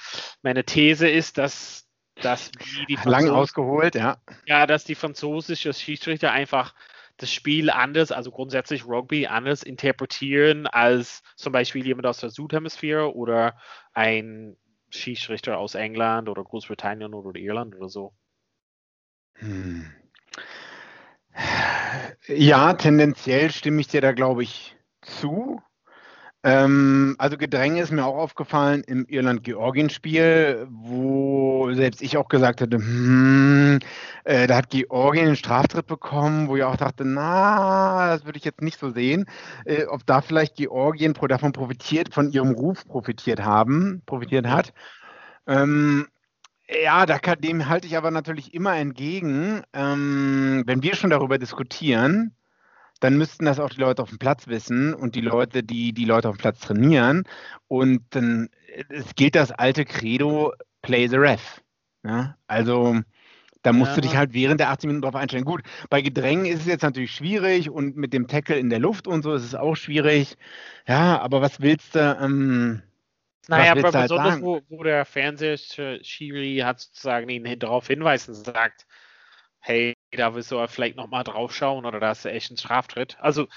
meine These ist, dass, dass die lang ausgeholt, ja. Ja, dass die französische Schiedsrichter einfach das Spiel anders, also grundsätzlich Rugby anders interpretieren als zum Beispiel jemand aus der Südhemisphäre oder ein Schiedsrichter aus England oder Großbritannien oder Irland oder so. Hm. Ja, tendenziell stimme ich dir da, glaube ich, zu. Ähm, also Gedränge ist mir auch aufgefallen im Irland-Georgien-Spiel, wo selbst ich auch gesagt hätte, hm, äh, da hat Georgien einen Straftritt bekommen, wo ich auch dachte, na, das würde ich jetzt nicht so sehen, äh, ob da vielleicht Georgien davon profitiert, von ihrem Ruf profitiert haben, profitiert hat. Ähm, ja, da kann, dem halte ich aber natürlich immer entgegen. Ähm, wenn wir schon darüber diskutieren, dann müssten das auch die Leute auf dem Platz wissen und die Leute, die die Leute auf dem Platz trainieren. Und dann es gilt das alte Credo, play the ref. Ja? Also da musst ja. du dich halt während der 18 Minuten drauf einstellen. Gut, bei Gedrängen ist es jetzt natürlich schwierig und mit dem Tackle in der Luft und so ist es auch schwierig. Ja, aber was willst du? Ähm, naja, aber halt besonders, wo, wo, der Fernsehschiri hat sozusagen ihn darauf hinweisen sagt, hey, da willst du vielleicht nochmal drauf schauen oder da ist echt ein Straftritt. Also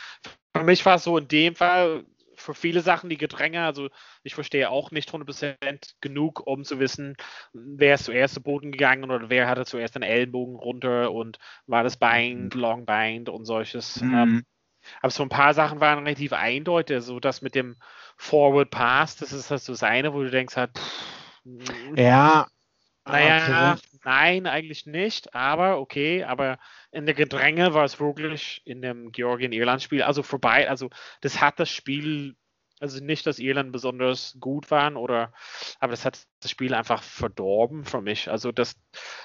für mich war es so in dem Fall, für viele Sachen die Gedränge, also ich verstehe auch nicht 100% genug, um zu wissen, wer ist zuerst zu Boden gegangen oder wer hatte zuerst den Ellenbogen runter und war das Bein, mhm. Long Bind und solches. Mhm. Aber so ein paar Sachen waren relativ eindeutig, so das mit dem Forward Pass, das ist halt so das eine, wo du denkst halt, pff, ja, naja, okay. nein, eigentlich nicht, aber okay, aber in der Gedränge war es wirklich in dem Georgien-Irland-Spiel, also vorbei, also das hat das Spiel, also nicht, dass Irland besonders gut waren oder, aber das hat das Spiel einfach verdorben für mich, also das,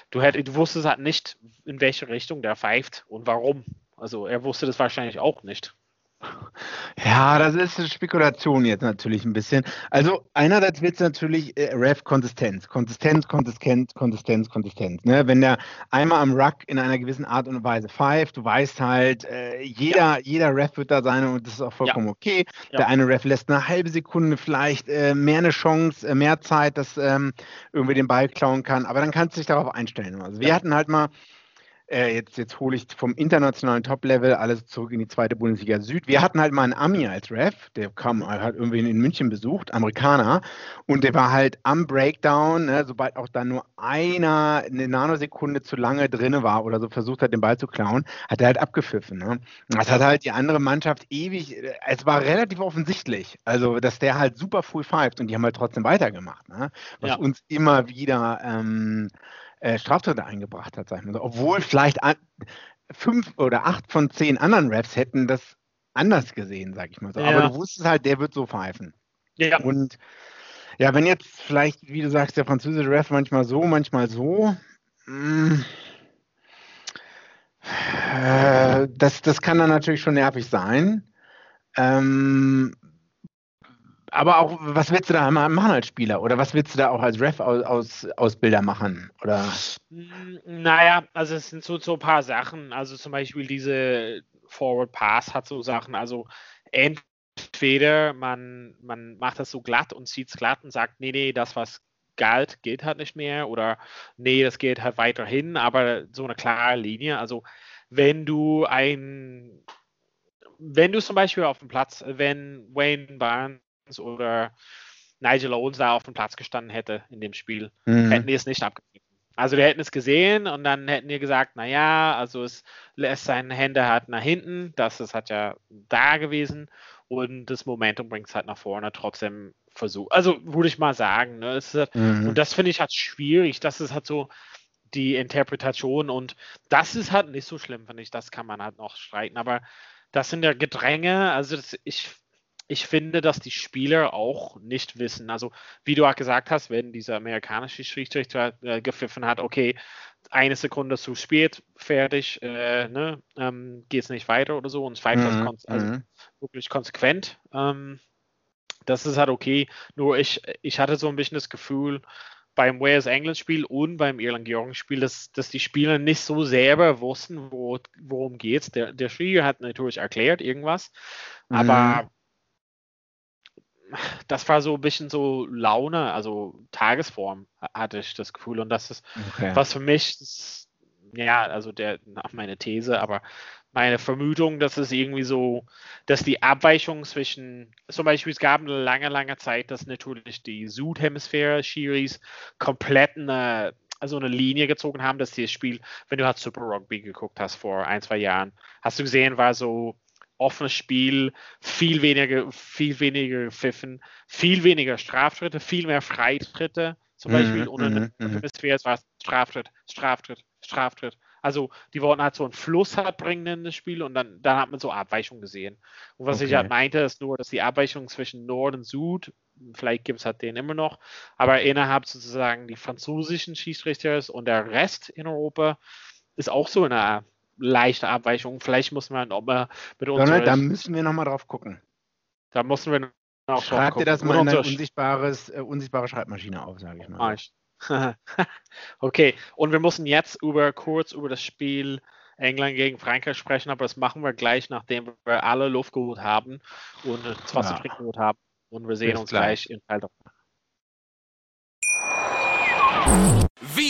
du hättest, du wusstest halt nicht, in welche Richtung der pfeift und warum, also er wusste das wahrscheinlich auch nicht. Ja, das ist eine Spekulation jetzt natürlich ein bisschen. Also einerseits wird es natürlich äh, Ref Konsistenz. Konsistenz, Konsistenz, Konsistenz, Konsistenz. Ne? Wenn der einmal am Ruck in einer gewissen Art und Weise pfeift, du weißt halt, äh, jeder, ja. jeder Ref wird da sein und das ist auch vollkommen ja. okay. Ja. Der eine Ref lässt eine halbe Sekunde vielleicht äh, mehr eine Chance, äh, mehr Zeit, dass ähm, irgendwie den Ball klauen kann, aber dann kannst du dich darauf einstellen. Also wir hatten halt mal äh, jetzt, jetzt hole ich vom internationalen Top-Level alles zurück in die zweite Bundesliga Süd. Wir hatten halt mal einen Ami als Ref, der kam, hat irgendwie in München besucht, Amerikaner, und der war halt am Breakdown, ne, sobald auch da nur einer eine Nanosekunde zu lange drin war oder so versucht hat, den Ball zu klauen, hat er halt abgepfiffen. Ne? Das hat halt die andere Mannschaft ewig, es war relativ offensichtlich, also dass der halt super full pfeift und die haben halt trotzdem weitergemacht, ne? was ja. uns immer wieder ähm, äh, Straftritte eingebracht hat, sag ich mal so. Obwohl vielleicht an, fünf oder acht von zehn anderen Raps hätten das anders gesehen, sag ich mal so. Ja. Aber du wusstest halt, der wird so pfeifen. Ja. Und ja, wenn jetzt vielleicht, wie du sagst, der französische Ref manchmal so, manchmal so, mh, mm, äh, das, das kann dann natürlich schon nervig sein. Ähm, aber auch, was willst du da machen als Spieler? Oder was willst du da auch als Ref aus, machen? Oder? Hm, naja, also es sind so, so ein paar Sachen. Also zum Beispiel diese Forward Pass hat so Sachen. Also entweder man, man macht das so glatt und zieht es glatt und sagt, nee, nee, das, was galt, geht halt nicht mehr. Oder nee, das geht halt weiterhin, aber so eine klare Linie. Also wenn du ein wenn du zum Beispiel auf dem Platz, wenn Wayne Barnes oder Nigel Owens da auf dem Platz gestanden hätte in dem Spiel, mhm. hätten die es nicht abgegeben. Also die hätten es gesehen und dann hätten die gesagt, naja, also es lässt seine Hände halt nach hinten, das ist halt ja da gewesen und das Momentum bringt es halt nach vorne trotzdem versucht. Also würde ich mal sagen, ne, halt, mhm. und das finde ich halt schwierig, das ist halt so die Interpretation und das ist halt nicht so schlimm, finde ich, das kann man halt noch streiten, aber das sind ja Gedränge, also das, ich ich finde, dass die Spieler auch nicht wissen. Also, wie du auch gesagt hast, wenn dieser amerikanische Schiedsrichter äh, gepfiffen hat, okay, eine Sekunde zu spät, fertig, äh, ne, ähm, geht es nicht weiter oder so und pfeift mhm, das also mhm. wirklich konsequent. Ähm, das ist halt okay. Nur ich, ich hatte so ein bisschen das Gefühl, beim Wales-England-Spiel und beim Irland-Georgien-Spiel, dass, dass die Spieler nicht so selber wussten, wo, worum geht Der, der Schiri hat natürlich erklärt irgendwas, mhm. Das war so ein bisschen so Laune, also Tagesform hatte ich das Gefühl. Und das ist, okay. was für mich, das, ja, also der, meine These, aber meine Vermutung, dass es irgendwie so, dass die Abweichung zwischen, zum Beispiel, es gab eine lange, lange Zeit, dass natürlich die Südhemisphäre-Schiris komplett eine, also eine Linie gezogen haben, dass dieses Spiel, wenn du halt Super Rugby geguckt hast vor ein, zwei Jahren, hast du gesehen, war so offenes Spiel, viel weniger, viel weniger Pfiffen, viel weniger Straftritte, viel mehr Freitritte. Zum Beispiel mm, ohne eine Hemisphäre, war Straftritt, Straftritt, Straftritt. Also die wollten halt so einen Fluss halt bringen in das Spiel und dann, dann hat man so Abweichungen gesehen. Und was okay. ich halt meinte, ist nur, dass die Abweichung zwischen Nord und Süd, vielleicht gibt es halt den immer noch, aber innerhalb sozusagen die französischen Schiedsrichters und der Rest in Europa ist auch so eine leichte Abweichung. Vielleicht muss man auch mal mit uns. Da müssen wir nochmal drauf gucken. Da müssen wir auch Schreib dir das mal in eine unsichtbares, äh, unsichtbare Schreibmaschine auf, sage ich mal. okay, und wir müssen jetzt über kurz über das Spiel England gegen Frankreich sprechen, aber das machen wir gleich, nachdem wir alle Luft geholt haben und das Wasser ja. trinken geholt haben. Und wir sehen Bis uns gleich, gleich in Teil 3.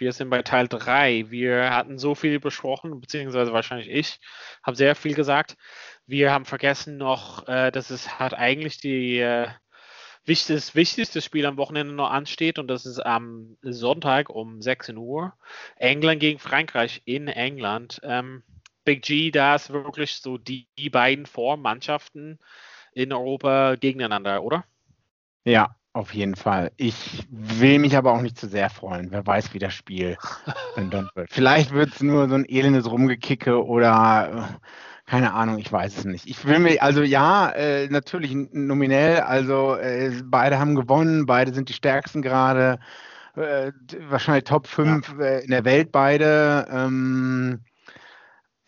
Wir sind bei Teil 3. Wir hatten so viel besprochen, beziehungsweise wahrscheinlich ich habe sehr viel gesagt. Wir haben vergessen noch, äh, dass es hat eigentlich die äh, wichtigste, wichtigste Spiel am Wochenende noch ansteht und das ist am Sonntag um 16 Uhr. England gegen Frankreich in England. Ähm, Big G, da ist wirklich so die, die beiden Vormannschaften in Europa gegeneinander, oder? Ja, auf jeden Fall. Ich will mich aber auch nicht zu sehr freuen. Wer weiß, wie das Spiel dann wird. Vielleicht wird es nur so ein elendes Rumgekicke oder äh, keine Ahnung, ich weiß es nicht. Ich will mir, also ja, äh, natürlich nominell, also äh, beide haben gewonnen, beide sind die stärksten gerade, äh, wahrscheinlich Top 5 ja. Äh, in der Welt beide. Ähm,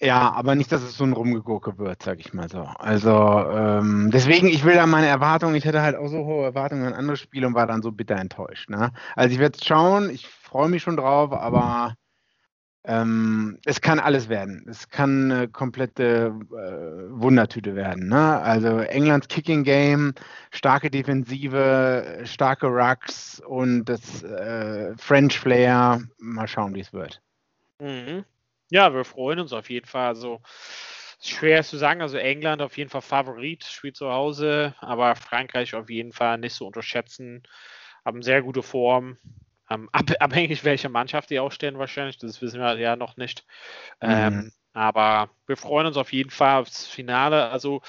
Ja, aber nicht, dass es so ein Rumgegurke wird, sag ich mal so. Also ähm, deswegen, ich will da meine Erwartungen, ich hatte halt auch so hohe Erwartungen an andere Spiele und war dann so bitter enttäuscht. Ne? Also ich werde schauen, ich freue mich schon drauf, aber ähm, es kann alles werden. Es kann eine komplette äh, Wundertüte werden. Ne? Also Englands Kicking Game, starke Defensive, starke Rucks und das äh, French Flair. Mal schauen, wie es wird. Mhm. Ja, wir freuen uns auf jeden Fall. Also schwer zu sagen. Also England auf jeden Fall Favorit, spielt zu Hause, aber Frankreich auf jeden Fall nicht zu unterschätzen. Haben sehr gute Form. Ähm, ab, abhängig welche Mannschaft die aufstellen wahrscheinlich, das wissen wir ja noch nicht. Mhm. Ähm, aber wir freuen uns auf jeden Fall aufs Finale. Also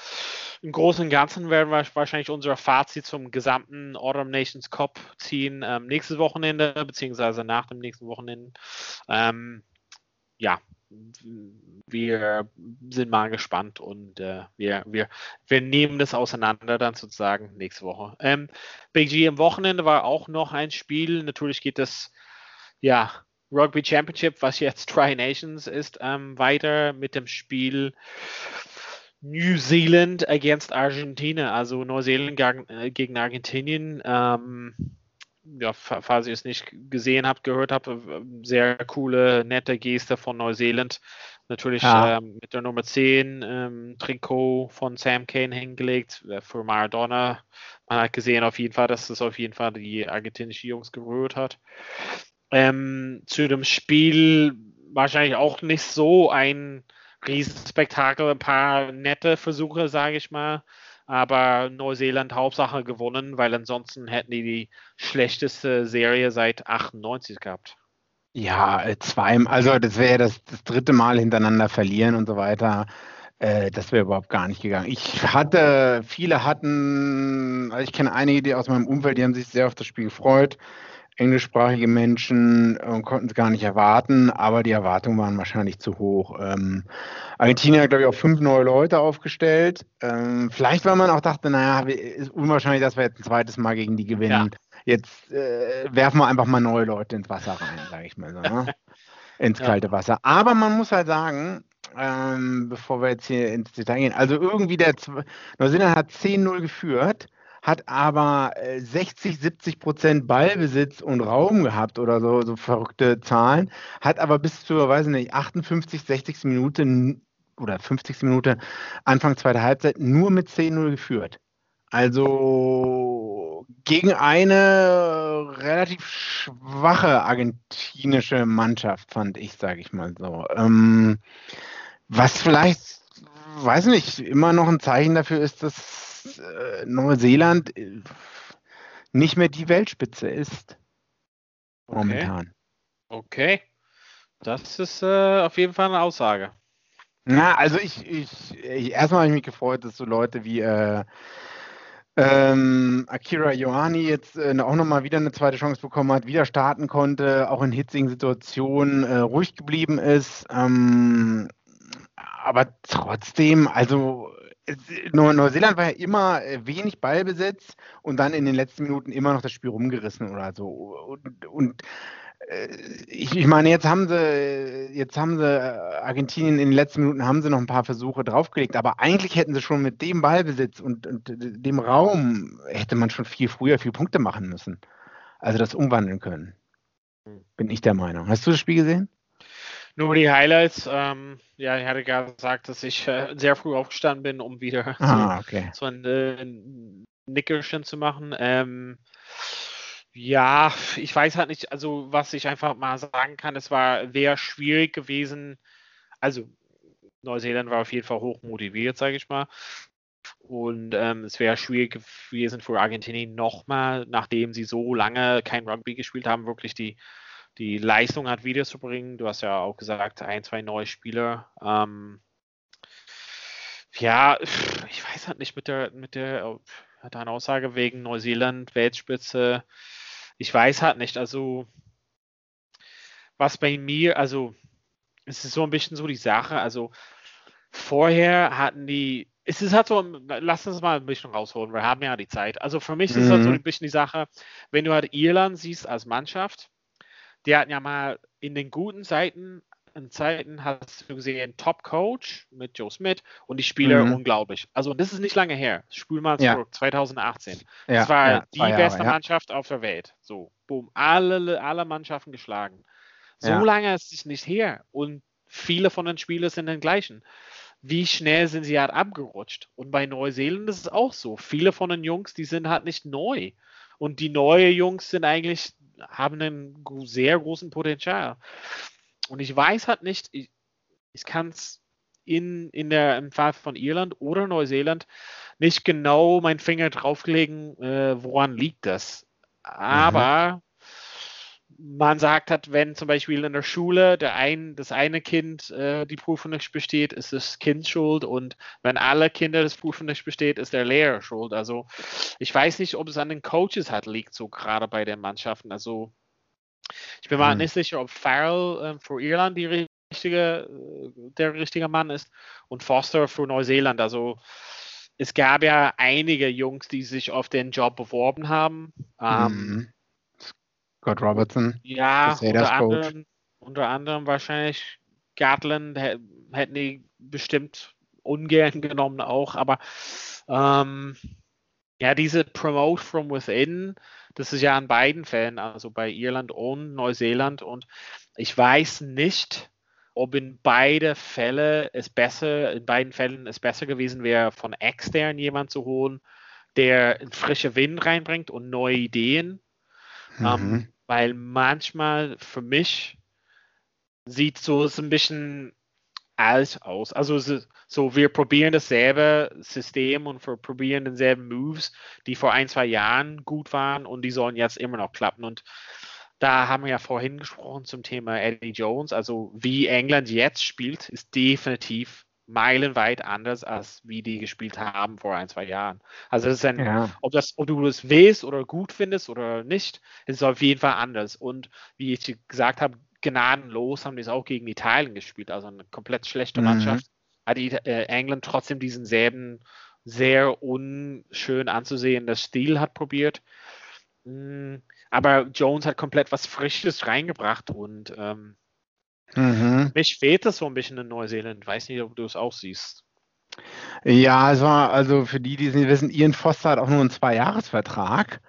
im Großen und Ganzen werden wir wahrscheinlich unser Fazit zum gesamten Autumn Nations Cup ziehen ähm, nächstes Wochenende, beziehungsweise nach dem nächsten Wochenende. Ähm, ja, wir sind mal gespannt und äh, wir, wir, wir nehmen das auseinander dann sozusagen nächste Woche. Ähm, Big G am Wochenende war auch noch ein Spiel. Natürlich geht das, ja, Rugby Championship, was jetzt Tri Nations ist, ähm, weiter mit dem Spiel New Zealand against Argentina, also Neuseeland äh, gegen Argentinien. Ähm, ja, falls ihr es nicht gesehen habt, gehört habt, sehr coole, nette Geste von Neuseeland. Natürlich ja. ähm, mit der Nummer 10 ähm, Trikot von Sam Kane hingelegt äh, für Maradona. Man hat gesehen auf jeden Fall, dass das auf jeden Fall die argentinische Jungs gerührt hat. Ähm, zu dem Spiel wahrscheinlich auch nicht so ein Riesenspektakel, ein paar nette Versuche, sage ich mal aber Neuseeland Hauptsache gewonnen, weil ansonsten hätten die die schlechteste Serie seit 98 gehabt. Ja, äh, zwei, also das wäre das, das dritte Mal hintereinander verlieren und so weiter. Äh, das wäre überhaupt gar nicht gegangen. Ich hatte, viele hatten, also ich kenne einige, die aus meinem Umfeld, die haben sich sehr auf das Spiel gefreut englischsprachige Menschen äh, konnten es gar nicht erwarten, aber die Erwartungen waren wahrscheinlich zu hoch. Ähm, Argentinien hat, glaube ich, auch fünf neue Leute aufgestellt. Ähm, vielleicht, weil man auch dachte, naja, ist unwahrscheinlich, dass wir jetzt ein zweites Mal gegen die gewinnen. Ja. Jetzt äh, werfen wir einfach mal neue Leute ins Wasser rein, sage ich mal so. Ne? ins kalte ja. Wasser. Aber man muss halt sagen, ähm, bevor wir jetzt hier ins Detail gehen, also irgendwie der Neuseeland hat 10-0 geführt hat aber 60, äh, 70 Prozent Ballbesitz und Raum gehabt oder so, so verrückte Zahlen, hat aber bis zur, weiß nicht, 58, 60 Minute oder 50. Minute Anfang zweiter Halbzeit nur mit 10-0 geführt. Also gegen eine relativ schwache argentinische Mannschaft, fand ich, sage ich mal so. Ähm, was vielleicht, weiß nicht, immer noch ein Zeichen dafür ist, dass äh, Neuseeland äh, nicht mehr die Weltspitze ist. Momentan. Okay. Das ist äh, auf jeden Fall eine Aussage. Na, also ich, ich, ich erstmal habe ich mich gefreut, dass so Leute wie äh, ähm, Akira Ioani jetzt äh, auch nochmal wieder eine zweite Chance bekommen hat, wieder starten konnte, auch in hitzigen Situationen äh, ruhig geblieben ist. Ähm, aber trotzdem, also Neuseeland war ja immer äh, wenig Ballbesitz und dann in den letzten Minuten immer noch das Spiel rumgerissen oder so. Und, und äh, ich, ich, meine, jetzt haben sie, jetzt haben sie äh, Argentinien in den letzten Minuten haben sie noch ein paar Versuche draufgelegt, aber eigentlich hätten sie schon mit dem Ballbesitz und, und dem Raum hätte man schon viel früher viel Punkte machen müssen. Also das umwandeln können. Hm. Bin ich der Meinung. Hast du das Spiel gesehen? Nur die Highlights. Ähm, ja, ich hatte gerade gesagt, dass ich äh, sehr früh aufgestanden bin, um wieder ah, okay. so, ein äh, Nickerchen zu machen. Ähm, ja, ich weiß halt nicht, also was ich einfach mal sagen kann, es war sehr schwierig gewesen. Also Neuseeland war auf jeden Fall hoch motiviert, sage ich mal. Und ähm, es wäre schwierig gewesen für Argentinien nochmal, nachdem sie so lange kein Rugby gespielt haben, wirklich die die Leistung hat wiederzubringen. Du hast ja auch gesagt, ein, zwei neue Spieler. Ähm, ja, ich weiß halt nicht mit der, mit der, deiner Aussage wegen Neuseeland, Weltspitze. Ich weiß halt nicht, also was bei mir, also es ist so ein bisschen so die Sache, also vorher hatten die, es ist halt so, lass uns mal ein bisschen rausholen, wir haben ja die Zeit. Also für mich ist es halt so mhm. ein bisschen die Sache, wenn du halt Irland siehst als Mannschaft, die hatten ja mal in den guten Zeiten in Zeiten hast du gesehen, Top Coach mit Joe Smith und die Spieler Mhm. unglaublich. Also das ist nicht lange her. Spül mal Ja. zurück, 2018. Ja, das war ja, die Jahre, beste. Mannschaft auf der Welt. So, boom, alle, alle Mannschaften geschlagen. So lange ist es nicht her und viele von den Spielern sind den gleichen. Wie schnell sind sie halt abgerutscht? Und bei Neuseeland ist es auch so. Viele von den Jungs, die sind halt nicht neu. Und die neuen Jungs sind eigentlich, haben einen sehr großen Potenzial. Und ich weiß halt nicht, ich, ich kann es in, in der, im Fall von Irland oder Neuseeland nicht genau meinen Finger drauflegen, äh, woran liegt das. Aber man sagt hat, wenn zum Beispiel in der Schule der ein, das eine Kind äh, die Prüfung nicht besteht, ist das Kind schuld und wenn alle Kinder das Prüfung nicht besteht, ist der Lehrer schuld. Also ich weiß nicht, ob es an den Coaches hat liegt, so gerade bei den Mannschaften. Also ich bin mal Hm. nicht sicher, ob Farrell äh, für Irland die richtige, äh, der richtige Mann ist und Foster für Neuseeland. Also es gab ja einige Jungs, die sich auf den Job beworben haben. Ähm, Mhm. Scott Robertson. ja, Crusaders unter Coach. anderem, unter anderem wahrscheinlich Gatland hä- hätten die bestimmt ungern genommen auch, aber ähm, ja, diese Promote from within, das ist ja in beiden Fällen, also bei Irland und Neuseeland und ich weiß nicht, ob in beide Fälle es besser, in beiden Fällen es besser gewesen wäre, von extern jemand zu holen, der einen frischen Wind reinbringt und neue Ideen. Mhm. Ähm, weil manchmal für mich sieht so es ein bisschen alt aus. Also so, wir probieren dasselbe System und wir probieren denselben Moves, die vor ein, zwei Jahren gut waren und die sollen jetzt immer noch klappen. Und da haben wir ja vorhin gesprochen zum Thema Eddie Jones. Also wie England jetzt spielt, ist definitiv meilenweit anders, als wie die gespielt haben vor ein, zwei Jahren. Also das ist ein Ja. ob, das, ob du das willst oder gut findest oder nicht, ist es auf jeden Fall anders. Und wie ich gesagt habe, gnadenlos haben die es auch gegen Italien gespielt, also eine komplett schlechte Mhm. Mannschaft. Hat die, äh, England trotzdem diesen selben sehr unschön anzusehenden Stil hat probiert. Mm, Aber Jones hat komplett was Frisches reingebracht und ähm, Mhm. mich fehlt das so ein bisschen in Neuseeland. Weiß nicht, ob du es auch siehst. Ja, es war also für die, die es nicht wissen, Ian Foster hat auch nur einen Zweijahresvertrag,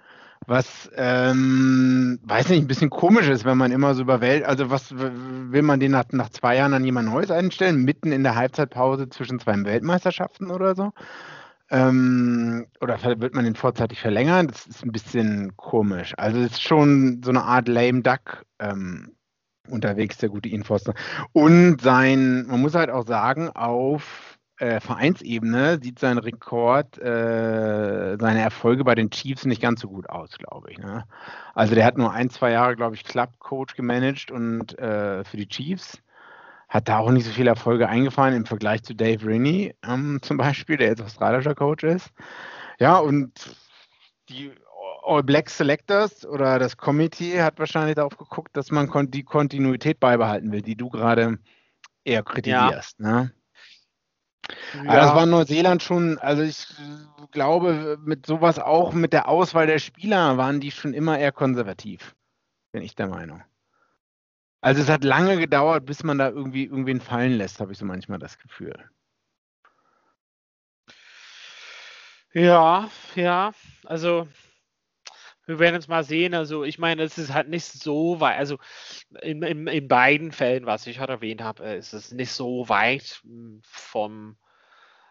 was, ähm, weiß nicht, ein bisschen komisch ist, wenn man immer so über Welt, also was will man den nach, nach zwei Jahren an jemand Neues einstellen, mitten in der Halbzeitpause zwischen zwei Weltmeisterschaften oder so? Ähm, oder wird man den vorzeitig verlängern? Das ist ein bisschen komisch. Also es ist schon so eine Art lame duck ähm, unterwegs, der gute Ian Foster. Und sein, man muss halt auch sagen, auf äh, Vereinsebene sieht sein Rekord, äh, seine Erfolge bei den Chiefs nicht ganz so gut aus, glaube ich. Ne? Also der hat nur ein, zwei Jahre, glaube ich, Club-Coach gemanagt und äh, für die Chiefs hat da auch nicht so viele Erfolge eingefahren im Vergleich zu Dave Rinney ähm, zum Beispiel, der jetzt australischer Coach ist. Ja, und die All Black Selectors oder das Committee hat wahrscheinlich darauf geguckt, dass man kon die Kontinuität beibehalten will, die du gerade eher kritisierst. Ne? Ja. das war Neuseeland schon, also ich glaube, mit sowas auch mit der Auswahl der Spieler waren die schon immer eher konservativ, bin ich der Meinung. Also es hat lange gedauert, bis man da irgendwie irgendwen fallen lässt, habe ich so manchmal das Gefühl. Ja, ja, also wir werden es mal sehen. Also ich meine, es ist halt nicht so weit, also in, in, in beiden Fällen, was ich halt erwähnt habe, ist es nicht so weit hm, vom,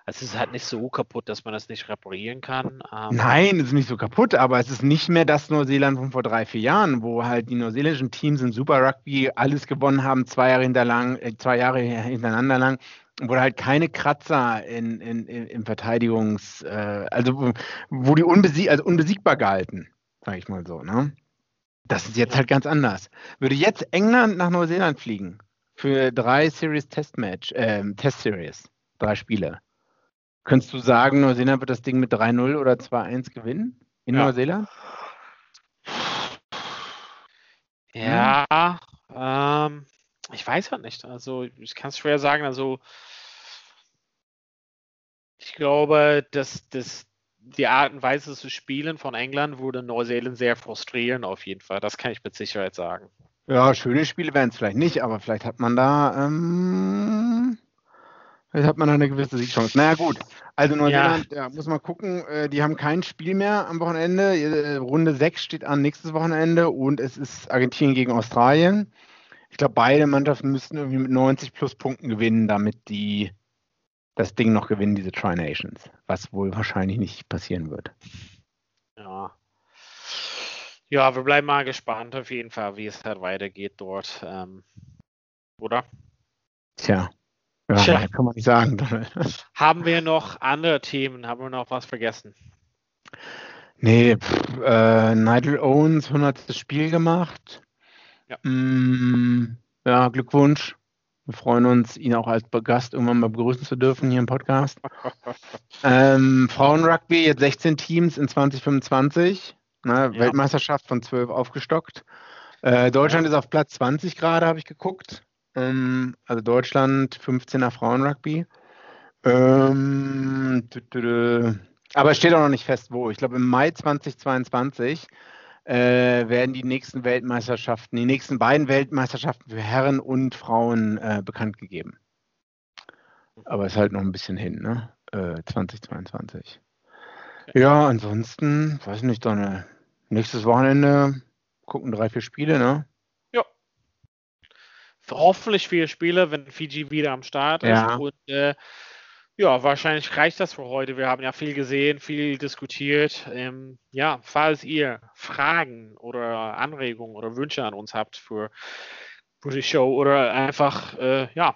es ist halt nicht so kaputt, dass man das nicht reparieren kann. Ähm, Nein, es ist nicht so kaputt, aber es ist nicht mehr das Neuseeland von vor drei, vier Jahren, wo halt die neuseeländischen Teams im Super Rugby alles gewonnen haben, zwei Jahre, hinterlang, äh, zwei Jahre hintereinander lang, wo halt keine Kratzer in, in, in, im Verteidigungs-, äh, also wo, die unbesieg also unbesiegbar galten, sag ich mal so, ne? Das ist jetzt halt ganz anders. Würde jetzt England nach Neuseeland fliegen für drei Series Testmatch, äh, Test Series, drei Spiele. Könntest du sagen, Neuseeland wird das Ding mit 3-0 oder 2-1 gewinnen? In ja. Neuseeland? Ja, hm. ähm, ich weiß halt nicht. Also, ich kann es schwer sagen. Also, ich glaube, dass, dass die Art und Weise zu spielen von England würde Neuseeland sehr frustrieren, auf jeden Fall. Das kann ich mit Sicherheit sagen. Ja, schöne Spiele wären es vielleicht nicht, aber vielleicht hat man da, ähm, vielleicht hat man da eine gewisse Siegchance. Naja, gut. Also Neuseeland, ja. ja, muss man gucken. Äh, die haben kein Spiel mehr am Wochenende. Äh, Runde 6 steht an nächstes Wochenende und es ist Argentinien gegen Australien. Ich glaube, beide Mannschaften müssten irgendwie mit 90 plus Punkten gewinnen, damit die das Ding noch gewinnen, diese Tri Nations. Was wohl wahrscheinlich nicht passieren wird. Ja. Ja, wir bleiben mal gespannt auf jeden Fall, wie es halt weitergeht dort. Ähm, oder? Tja. Ja, Tja. kann man nicht sagen. Haben wir noch andere Themen? Haben wir noch was vergessen? Nee, pff, äh, Nigel Owens, 100. Spiel gemacht. Ja. Mm, ja, Glückwunsch. Wir freuen uns, ihn auch als Gast irgendwann mal begrüßen zu dürfen hier im Podcast. ähm, Frauenrugby, jetzt 16 Teams in 2025. Ne, ja. Weltmeisterschaft von 12 aufgestockt. Äh, Deutschland ja. ist auf Platz 20 gerade, habe ich geguckt. Ähm, also Deutschland 15er Frauenrugby. Ähm, aber es steht auch noch nicht fest, wo. Ich glaube, im Mai 2022 äh, werden die nächsten Weltmeisterschaften, die nächsten beiden Weltmeisterschaften für Herren und Frauen äh, bekannt gegeben. Aber es ist halt noch ein bisschen hin, ne? Äh, 2022. Okay. Ja, ansonsten, weiß nicht, dann nächstes Wochenende gucken drei, vier Spiele, ne? Ja. Hoffentlich vier Spiele, wenn Fiji wieder am Start ist. Ja. Und äh, ja, wahrscheinlich reicht das für heute. Wir haben ja viel gesehen, viel diskutiert. Ähm, ja, falls ihr Fragen oder Anregungen oder Wünsche an uns habt für, für die Show oder einfach, äh, ja,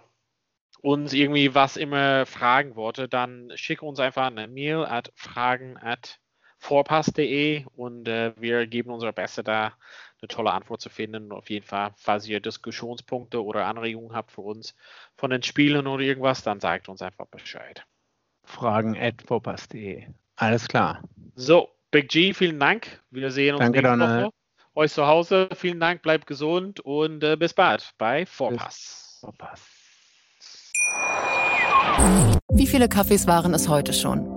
uns irgendwie was immer fragen wollte, dann schickt uns einfach eine Mail at fragen at vorpass.de und äh, wir geben unser Bestes da eine tolle Antwort zu finden. Auf jeden Fall, falls ihr Diskussionspunkte oder Anregungen habt für uns von den Spielen oder irgendwas, dann sagt uns einfach Bescheid. Fragen at vorpass.de. Alles klar. So, Big G, vielen Dank. Wir sehen uns Danke, nächste Woche. Euch zu Hause, vielen Dank, bleibt gesund und äh, bis bald bei Vorpass. Vorpass. Wie viele Kaffees waren es heute schon?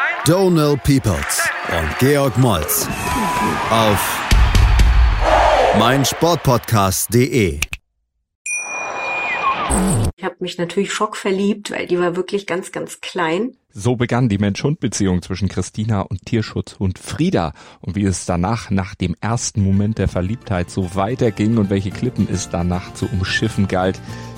Donal Peoples und Georg Moltz auf meinsportpodcast.de. Ich habe mich natürlich schockverliebt, weil die war wirklich ganz, ganz klein. So begann die Mensch-Hund-Beziehung zwischen Christina und Tierschutzhund Frieda. Und wie es danach, nach dem ersten Moment der Verliebtheit, so weiterging und welche Klippen es danach zu umschiffen galt,